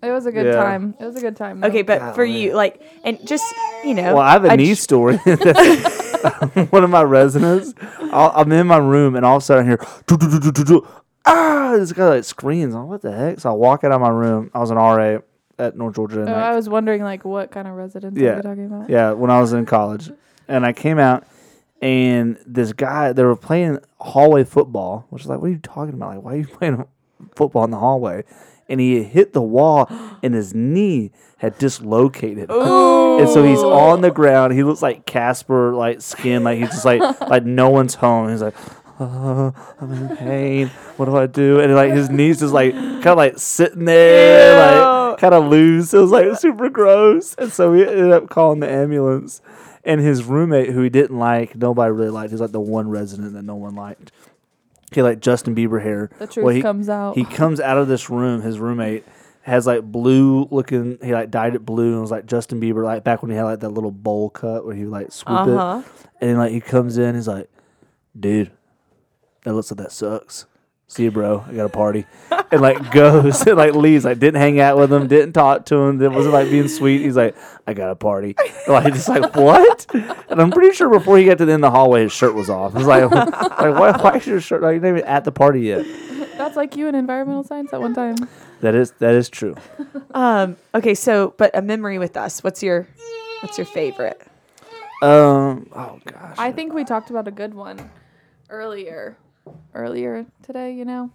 It was a good Yeah. time. It was a good time. though. Okay, but for Golly. you, like, and just you know, well, I have a I knee tr- story. one of my residents. I'll, I'm in my room and all of a sudden I hear ah, this guy like screams. I'm like, what the heck? So I walk out of my room. I was an RA at North Georgia. And Oh, like, I was wondering like what kind of residence Yeah. are you talking about? yeah, when I was in college, and I came out, and this guy they were playing hallway football, which is like, what are you talking about? Like, why are you playing football in the hallway? And he hit the wall, and his knee had dislocated. And so he's on the ground. He looks like Casper, like skin, like he's just like like no one's home. He's like, oh, I'm in pain. What do I do? And like his knees just like kind of like sitting there, like kind of loose. It was like super gross. And so we ended up calling the ambulance. And his roommate, who he didn't like, nobody really liked. He's like the one resident that no one liked. He like Justin Bieber hair. The truth comes out. He comes out of this room. His roommate has like blue looking. He like dyed it blue and was like Justin Bieber, like back when he had like that little bowl cut where he like swoop Uh-huh. it. And like he comes in, he's like, "Dude, that looks like that sucks." See you, bro. I got a party, and like goes and like leaves. Like didn't hang out with him, didn't talk to him. It wasn't like being sweet. He's like, I got a party. Like just like what? And I'm pretty sure before he got to the end of the hallway, his shirt was off. I was like, like why, why is your shirt? Like you're not even at the party yet. That's like you in environmental science at one time. That is that is true. Um. Okay. So, but a memory with us. What's your What's your favorite? Um. Oh gosh. I think we talked about a good one earlier. Earlier today, you know.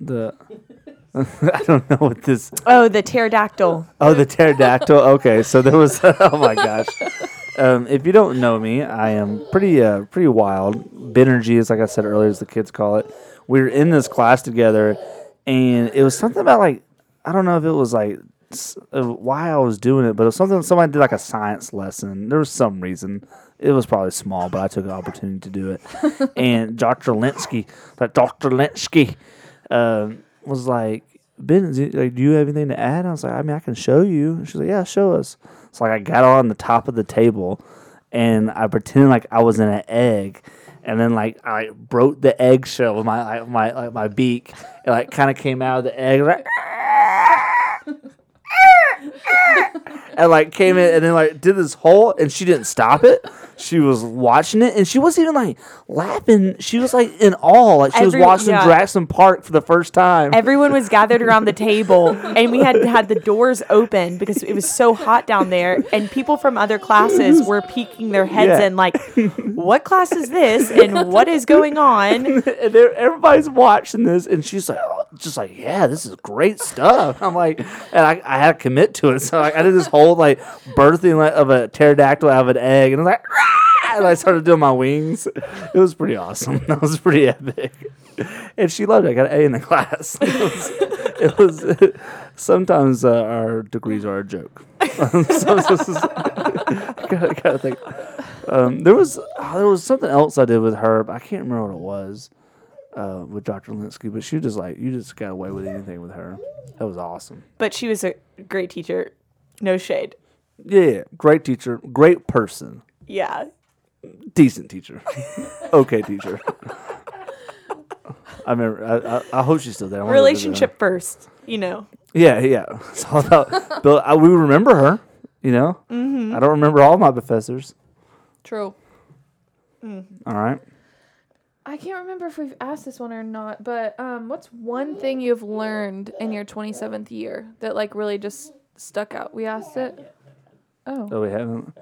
the I don't know what this. Oh, the pterodactyl. Oh, the pterodactyl. Okay, so there was. Oh my gosh. Um, if you don't know me, I am pretty uh, pretty wild. Benergy is like I said earlier, as the kids call it. We were in this class together, and it was something about like I don't know if it was like uh, why I was doing it, but it was something somebody did like a science lesson. There was some reason. It was probably small, but I took an opportunity to do it. and Dr. Linsky, like Dr. Linsky, um, was like, Ben, it- like, do you have anything to add? I was like, I mean, I can show you. She's like, Yeah, show us. So like, I got on the top of the table, and I pretended like I was in an egg, and then like I broke the eggshell with my like, my like my beak, and like kind of came out of the egg. Like, and like came in and then like did this whole and she didn't stop it. She was watching it and she wasn't even like laughing. She was like in awe, like she was watching yeah. Jurassic Park for the first time. Everyone was gathered around the table, and we had had the doors open because it was so hot down there. And people from other classes were peeking their heads Yeah. in, like, "What class is this? And what is going on?" and everybody's watching this, and she's like, oh, just like, yeah, this is great stuff. I'm like, and I, I had to commit to it, so like, I did this whole like birthing like, of a pterodactyl out of an egg, and I was like! and I started doing my wings. It was pretty awesome. That was pretty epic, and she loved it. I got an A in the class. It was. It was sometimes uh, our degrees are a joke. so, so- so- gotta, gotta think. Um, there was oh, there was something else I did with her, but I can't remember what it was uh, with Dr. Linsky. But she was just like, you just got away with anything with her. That was awesome. But she was a great teacher. No shade. Yeah, great teacher, great person, Yeah. Decent teacher, okay teacher. I remember. I, I, I hope she's still there. I wanna. Relationship first. You know. Yeah, yeah. It's all about. Bill, I, we remember her. You know. Mm-hmm. I don't remember all my professors. True. All right. I can't remember if we've asked this one or not, but um, what's one thing you've learned in your 27th year that like really just stuck out? We asked it. Oh, Oh, we haven't.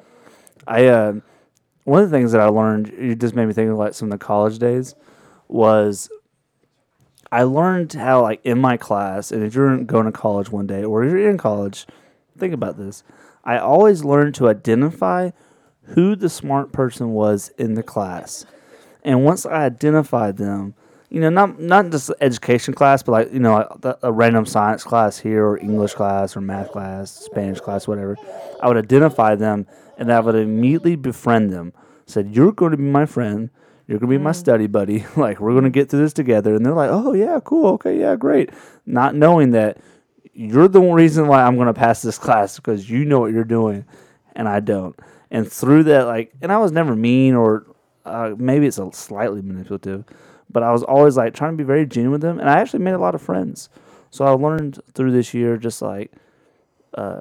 I uh, one of the things that I learned, it just made me think of like some of the college days, was I learned how like in my class, and if you're going to college one day or you're in college, think about this. I always learned to identify who the smart person was in the class, and once I identified them. You know, not not just education class, but like you know, a, a random science class here, or English class, or math class, Spanish class, whatever. I would identify them, and I would immediately befriend them. Said, "You're going to be my friend. You're going to be my study buddy. like we're going to get through this together." And they're like, "Oh yeah, cool. Okay, yeah, great." Not knowing that you're the one reason why I'm going to pass this class because you know what you're doing, and I don't. And through that, like, and I was never mean or uh, maybe it's a slightly manipulative, but I was always like trying to be very genuine with them, and I actually made a lot of friends. So I learned through this year just like uh,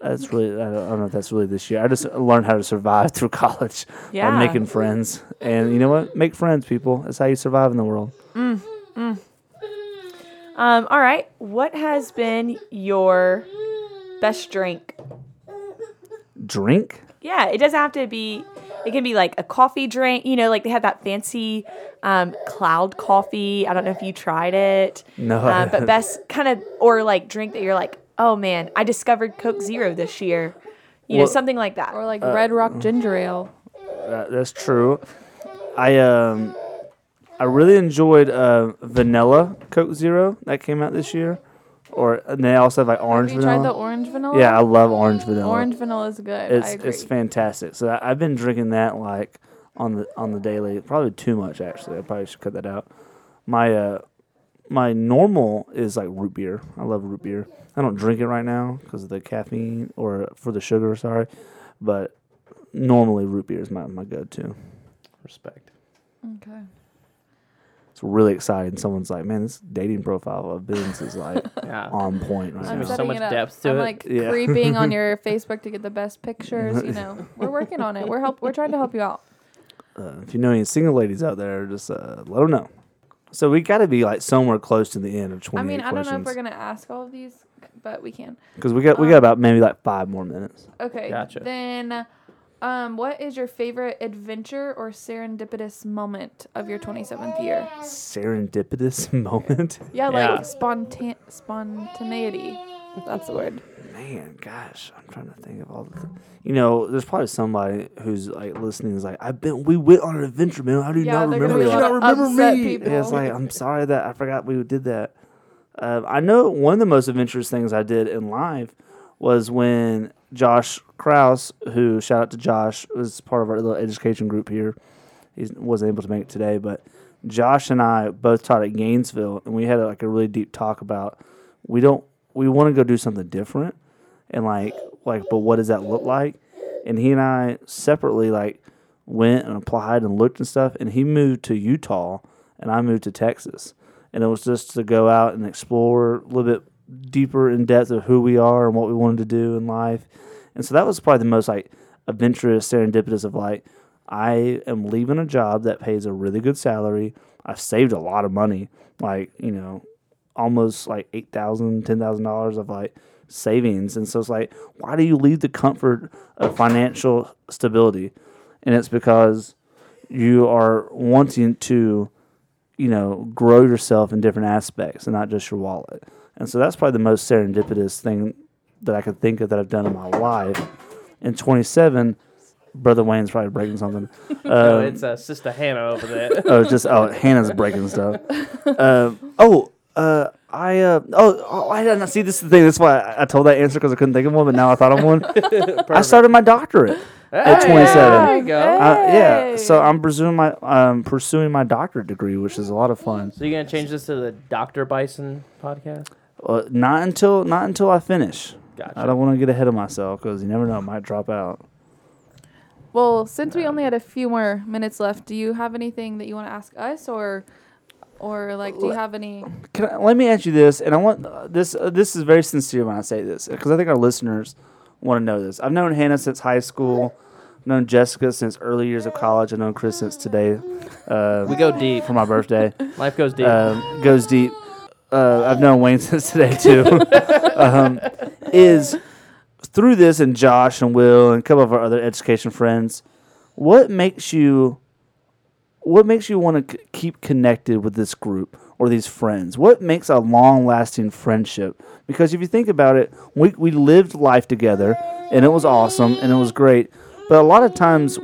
That's really I don't, I don't know if that's really this year. I just learned how to survive through college Yeah. by making friends. And you know what? Make friends, people. That's how you survive in the world. Um, all right. What has been your best drink? Drink. Yeah, it doesn't have to be. It can be like a coffee drink. You know, like they have that fancy um, cloud coffee. I don't know if you tried it. No, Um, but best kind of or like drink that you're like, oh man, I discovered Coke Zero this year. You know, Well- something like that. Or like Red Rock Ginger Ale. That- that's true. I um, I really enjoyed uh, vanilla Coke Zero that came out this year, or and they also have like orange Have you vanilla. tried the orange vanilla? yeah, I love orange vanilla. Orange vanilla is good. it's I agree. it's fantastic. So I, I've been drinking that like on the on the daily. Probably too much actually. I probably should cut that out. My uh my normal is like root beer. I love root beer. I don't drink it right now because of the caffeine or for the sugar. Sorry, but normally root beer is my my go to. Respect. okay. It's really exciting. Someone's like, man, this dating profile of Ben's is like Yeah. on point right I'm There's now. so setting much it up. depth to I'm it. like Yeah. creeping on your Facebook to get the best pictures. You know, we're working on it. We're help. We're trying to help you out. Uh, if you know any single ladies out there, just uh, let them know. So we got to be like somewhere close to the end of twenty. I mean, I don't know if we're gonna ask all of these, but we can. because we got we got about maybe like five more minutes. Okay. Gotcha. Then, um, what is your favorite adventure or serendipitous moment of your 27th year? Serendipitous moment. Yeah, Yeah. like spontan- spontaneity. That's the word. Man, gosh, I'm trying to think of all the. Th- you know, there's probably somebody who's like listening is like, I've been, we went on an adventure, man. How do you Yeah, not they're gonna remember be a that? lot of upset people. Yeah, it's like I'm sorry that I forgot we did that. Uh, I know one of the most adventurous things I did in life was when Josh Kraus, who shout out to Josh, was part of our little education group here. He wasn't able to make it today, but Josh and I both taught at Gainesville, and we had like a really deep talk about we don't we want to go do something different, and like like but what does that look like? And he and I separately like went and applied and looked and stuff, and he moved to Utah, and I moved to Texas, and it was just to go out and explore a little bit deeper in depth of who we are and what we wanted to do in life, and so that was probably the most like adventurous, serendipitous of like I am leaving a job that pays a really good salary. I've saved a lot of money, like you know, almost like eight thousand, ten thousand dollars of like savings. And so it's like, why do you leave the comfort of financial stability? And it's because you are wanting to, you know, grow yourself in different aspects and not just your wallet. And so that's probably the most serendipitous thing that I could think of that I've done in my life. In 27, Brother Wayne's probably breaking something. No, Um, it's uh, Sister Hannah over there. oh, just oh, Hannah's breaking stuff. Um, oh, uh, I uh, oh, oh, I didn't see. This is the thing. That's why I, I told that answer because I couldn't think of one, but now I thought of one. I started my doctorate at 27. There you go. Uh, yeah, so I'm pursuing my um, pursuing my doctorate degree, which is a lot of fun. So you're gonna change this to the Doctor Bison podcast? Uh, not until not until I finish. Gotcha. I don't want to get ahead of myself because you never know, I might drop out. Well, since we only had a few more minutes left, do you have anything that you want to ask us, or, or like, do you have any? Can I, let me ask you this, and I want uh, this. Uh, this is very sincere when I say this because I think our listeners want to know this. I've known Hannah since high school. I've known Jessica since early years of college. I've known Chris since today. Uh, We go deep. for my birthday. Life goes deep. um, goes deep. Uh, I've known Wayne since today too. um, is through this and Josh and Will and a couple of our other education friends. What makes you? What makes you want to c- keep connected with this group or these friends? What makes a long-lasting friendship? Because if you think about it, we we lived life together, and it was awesome and it was great. But a lot of times,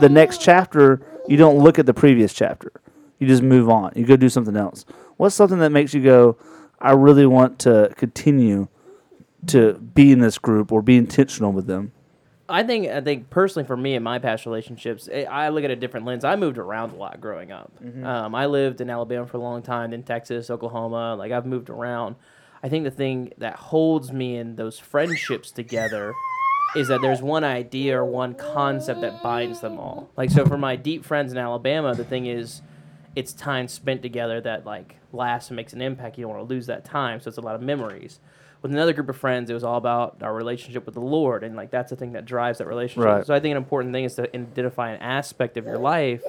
the next chapter you don't look at the previous chapter. You just move on. You go do something else. What's something that makes you go, I really want to continue to be in this group or be intentional with them? I think I think personally for me in my past relationships, eh, I look at a different lens. I moved around a lot growing up. Um, I lived in Alabama for a long time, then Texas, Oklahoma. Like I've moved around. I think the thing that holds me in those friendships together is that there's one idea or one concept that binds them all. Like so for my deep friends in Alabama, the thing is it's time spent together that like lasts and makes an impact. You don't want to lose that time, so it's a lot of memories. With another group of friends, it was all about our relationship with the Lord, and like that's the thing that drives that relationship. Right. So I think an important thing is to identify an aspect of your life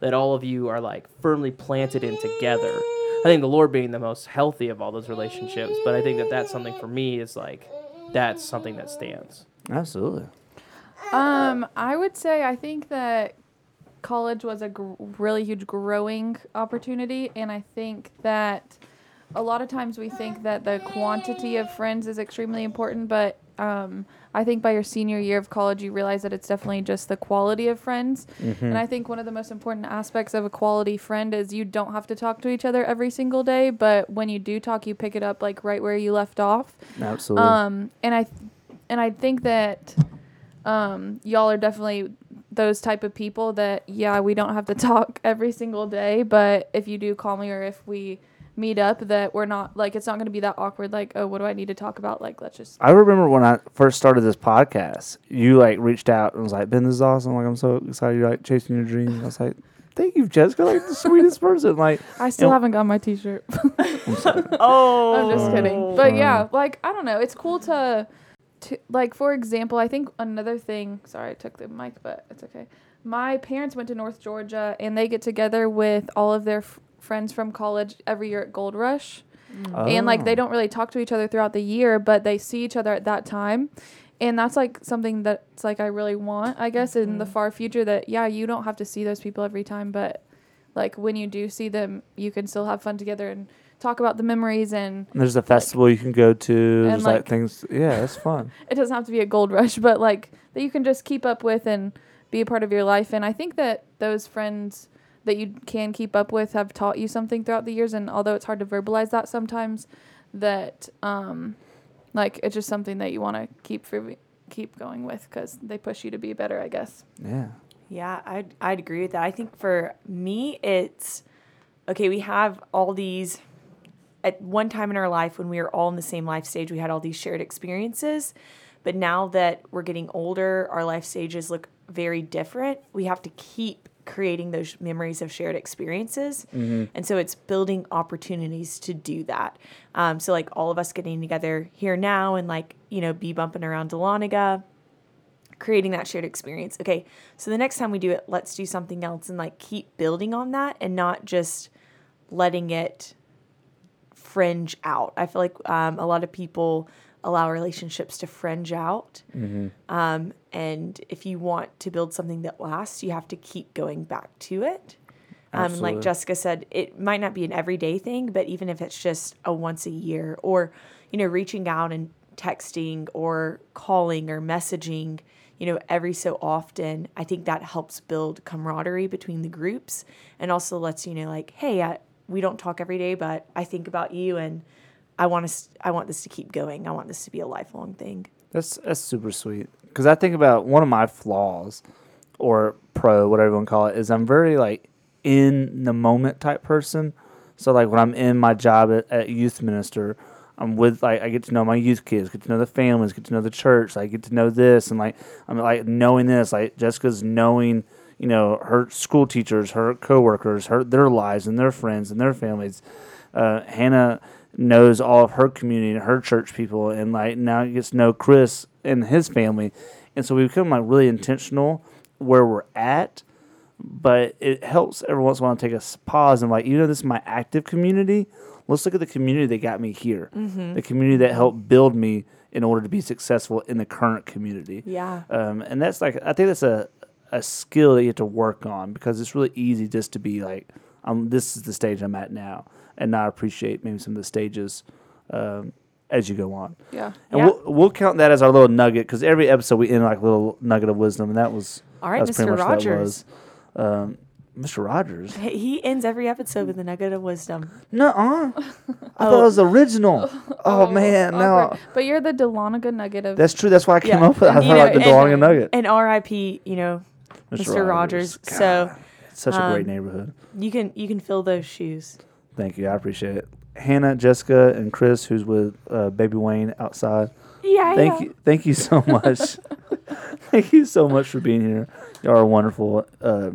that all of you are like firmly planted in together. I think the Lord being the most healthy of all those relationships, but I think that that's something for me is like that's something that stands. Absolutely. Um, I would say I think that college was a gr- really huge growing opportunity, and I think that a lot of times we think that the quantity of friends is extremely important, but um, I think by your senior year of college, you realize that it's definitely just the quality of friends. And I think one of the most important aspects of a quality friend is you don't have to talk to each other every single day, but when you do talk, you pick it up like right where you left off. Absolutely. Um, and I, and I think that, um, y'all are definitely those type of people that yeah we don't have to talk every single day, but if you do call me or if we meet up, that we're not like it's not going to be that awkward. Like oh, what do I need to talk about? Like let's just I remember when I first started this podcast, you like reached out and was like, "Ben, this is awesome! Like, I'm so excited you're like chasing your dreams." I was like, "Thank you, Jessica! Like the sweetest person!" Like, I still know- haven't got my T-shirt. Oh, I'm just kidding. Oh. But yeah, uh-huh. like I don't know. It's cool to, to like for example, I think another thing. Sorry, I took the mic, but it's okay. My parents went to North Georgia, and they get together with all of their f- friends from college every year at Gold Rush, mm. and like they Oh. don't really talk to each other throughout the year, but they see each other at that time. And that's like something that's like I really want, I guess, in the mm-hmm. far future. That yeah, you don't have to see those people every time, but like when you do see them, you can still have fun together and talk about the memories and There's a festival you can go to. There's like, like- things. Yeah, it's fun. it doesn't have to be a gold rush, but like that you can just keep up with and be a part of your life. And I think that those friends that you can keep up with have taught you something throughout the years. And although it's hard to verbalize that sometimes, that um, like it's just something that you want to keep for, keep going with because they push you to be better, I guess. Yeah. Yeah, I'd, I'd agree with that. I think for me, it's okay, we have all these, at one time in our life when we were all in the same life stage, we had all these shared experiences. But now that we're getting older, our life stages look very different. We have to keep creating those memories of shared experiences. And so it's building opportunities to do that. Um, so, like all of us getting together here now and like, you know, be bumping around Dahlonega creating that shared experience. Okay, so the next time we do it, let's do something else and like keep building on that and not just letting it fringe out. I feel like um, a lot of people allow relationships to fringe out. Um, and if you want to build something that lasts, you have to keep going back to it. Um, like Jessica said, it might not be an everyday thing, but even if it's just a once a year or, you know, reaching out and texting or calling or messaging, you know, every so often, I think that helps build camaraderie between the groups and also lets you know, like, hey, I, we don't talk every day, but I think about you and I want to, I want this to keep going. I want this to be a lifelong thing. That's that's super sweet. Because I think about one of my flaws, or pro, whatever you want to call it, is I'm very like in the moment type person. So like when I'm in my job at, at youth minister, I'm with like I get to know my youth kids, get to know the families, get to know the church, I get to know this, and like I'm like knowing this. Like Jessica's knowing, you know, her school teachers, her coworkers, her their lives and their friends and their families. Uh, Hannah knows all of her community and her church people, and like now gets to know Chris and his family, and so we become like really intentional where we're at. But it helps every once in a while to take a pause and like, you know, this is my active community. Let's look at the community that got me here, the community that helped build me in order to be successful in the current community. Yeah. Um, and that's like I think that's a a skill that you have to work on because it's really easy just to be like, um, this is the stage I'm at now, and not appreciate maybe some of the stages um, as you go on. Yeah. And Yeah. we'll we'll count that as our little nugget because every episode we end like a little nugget of wisdom, and that was All right, Mr. Rogers. Um, Mr. Rogers. He ends every episode with a nugget of wisdom. No, uh, I thought it was original. Oh, man, no, awkward. But you're the Dahlonega nugget of that's true. That's why I came Yeah. up with. I thought know, like the and- Nugget. And R.I.P. You know, Mr. Rogers. So God, such a great um, neighborhood. you can you can fill those shoes. Thank you. I appreciate it. Hannah, Jessica, and Chris, who's with uh, Baby Wayne outside. Yeah, Thank you. Thank you so much. thank you so much for being here. You are wonderful. Uh,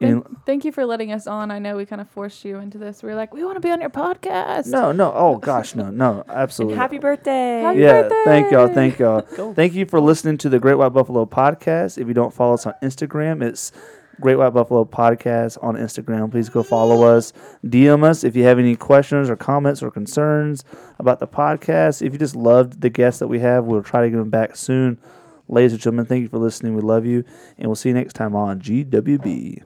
Thank, you for letting us on. I know we kind of forced you into this. We were like, we want to be on your podcast. no, no. Oh gosh, no, no. And Absolutely. happy birthday. Happy yeah, thank y'all. Thank y'all. Thank you for listening to the Great White Buffalo podcast. If you don't follow us on Instagram, it's Great White Buffalo podcast on Instagram. Please go follow us. DM us if you have any questions or comments or concerns about the podcast. If you just loved the guests that we have, we'll try to get them back soon. Ladies and gentlemen, thank you for listening. We love you, and we'll see you next time on GWB.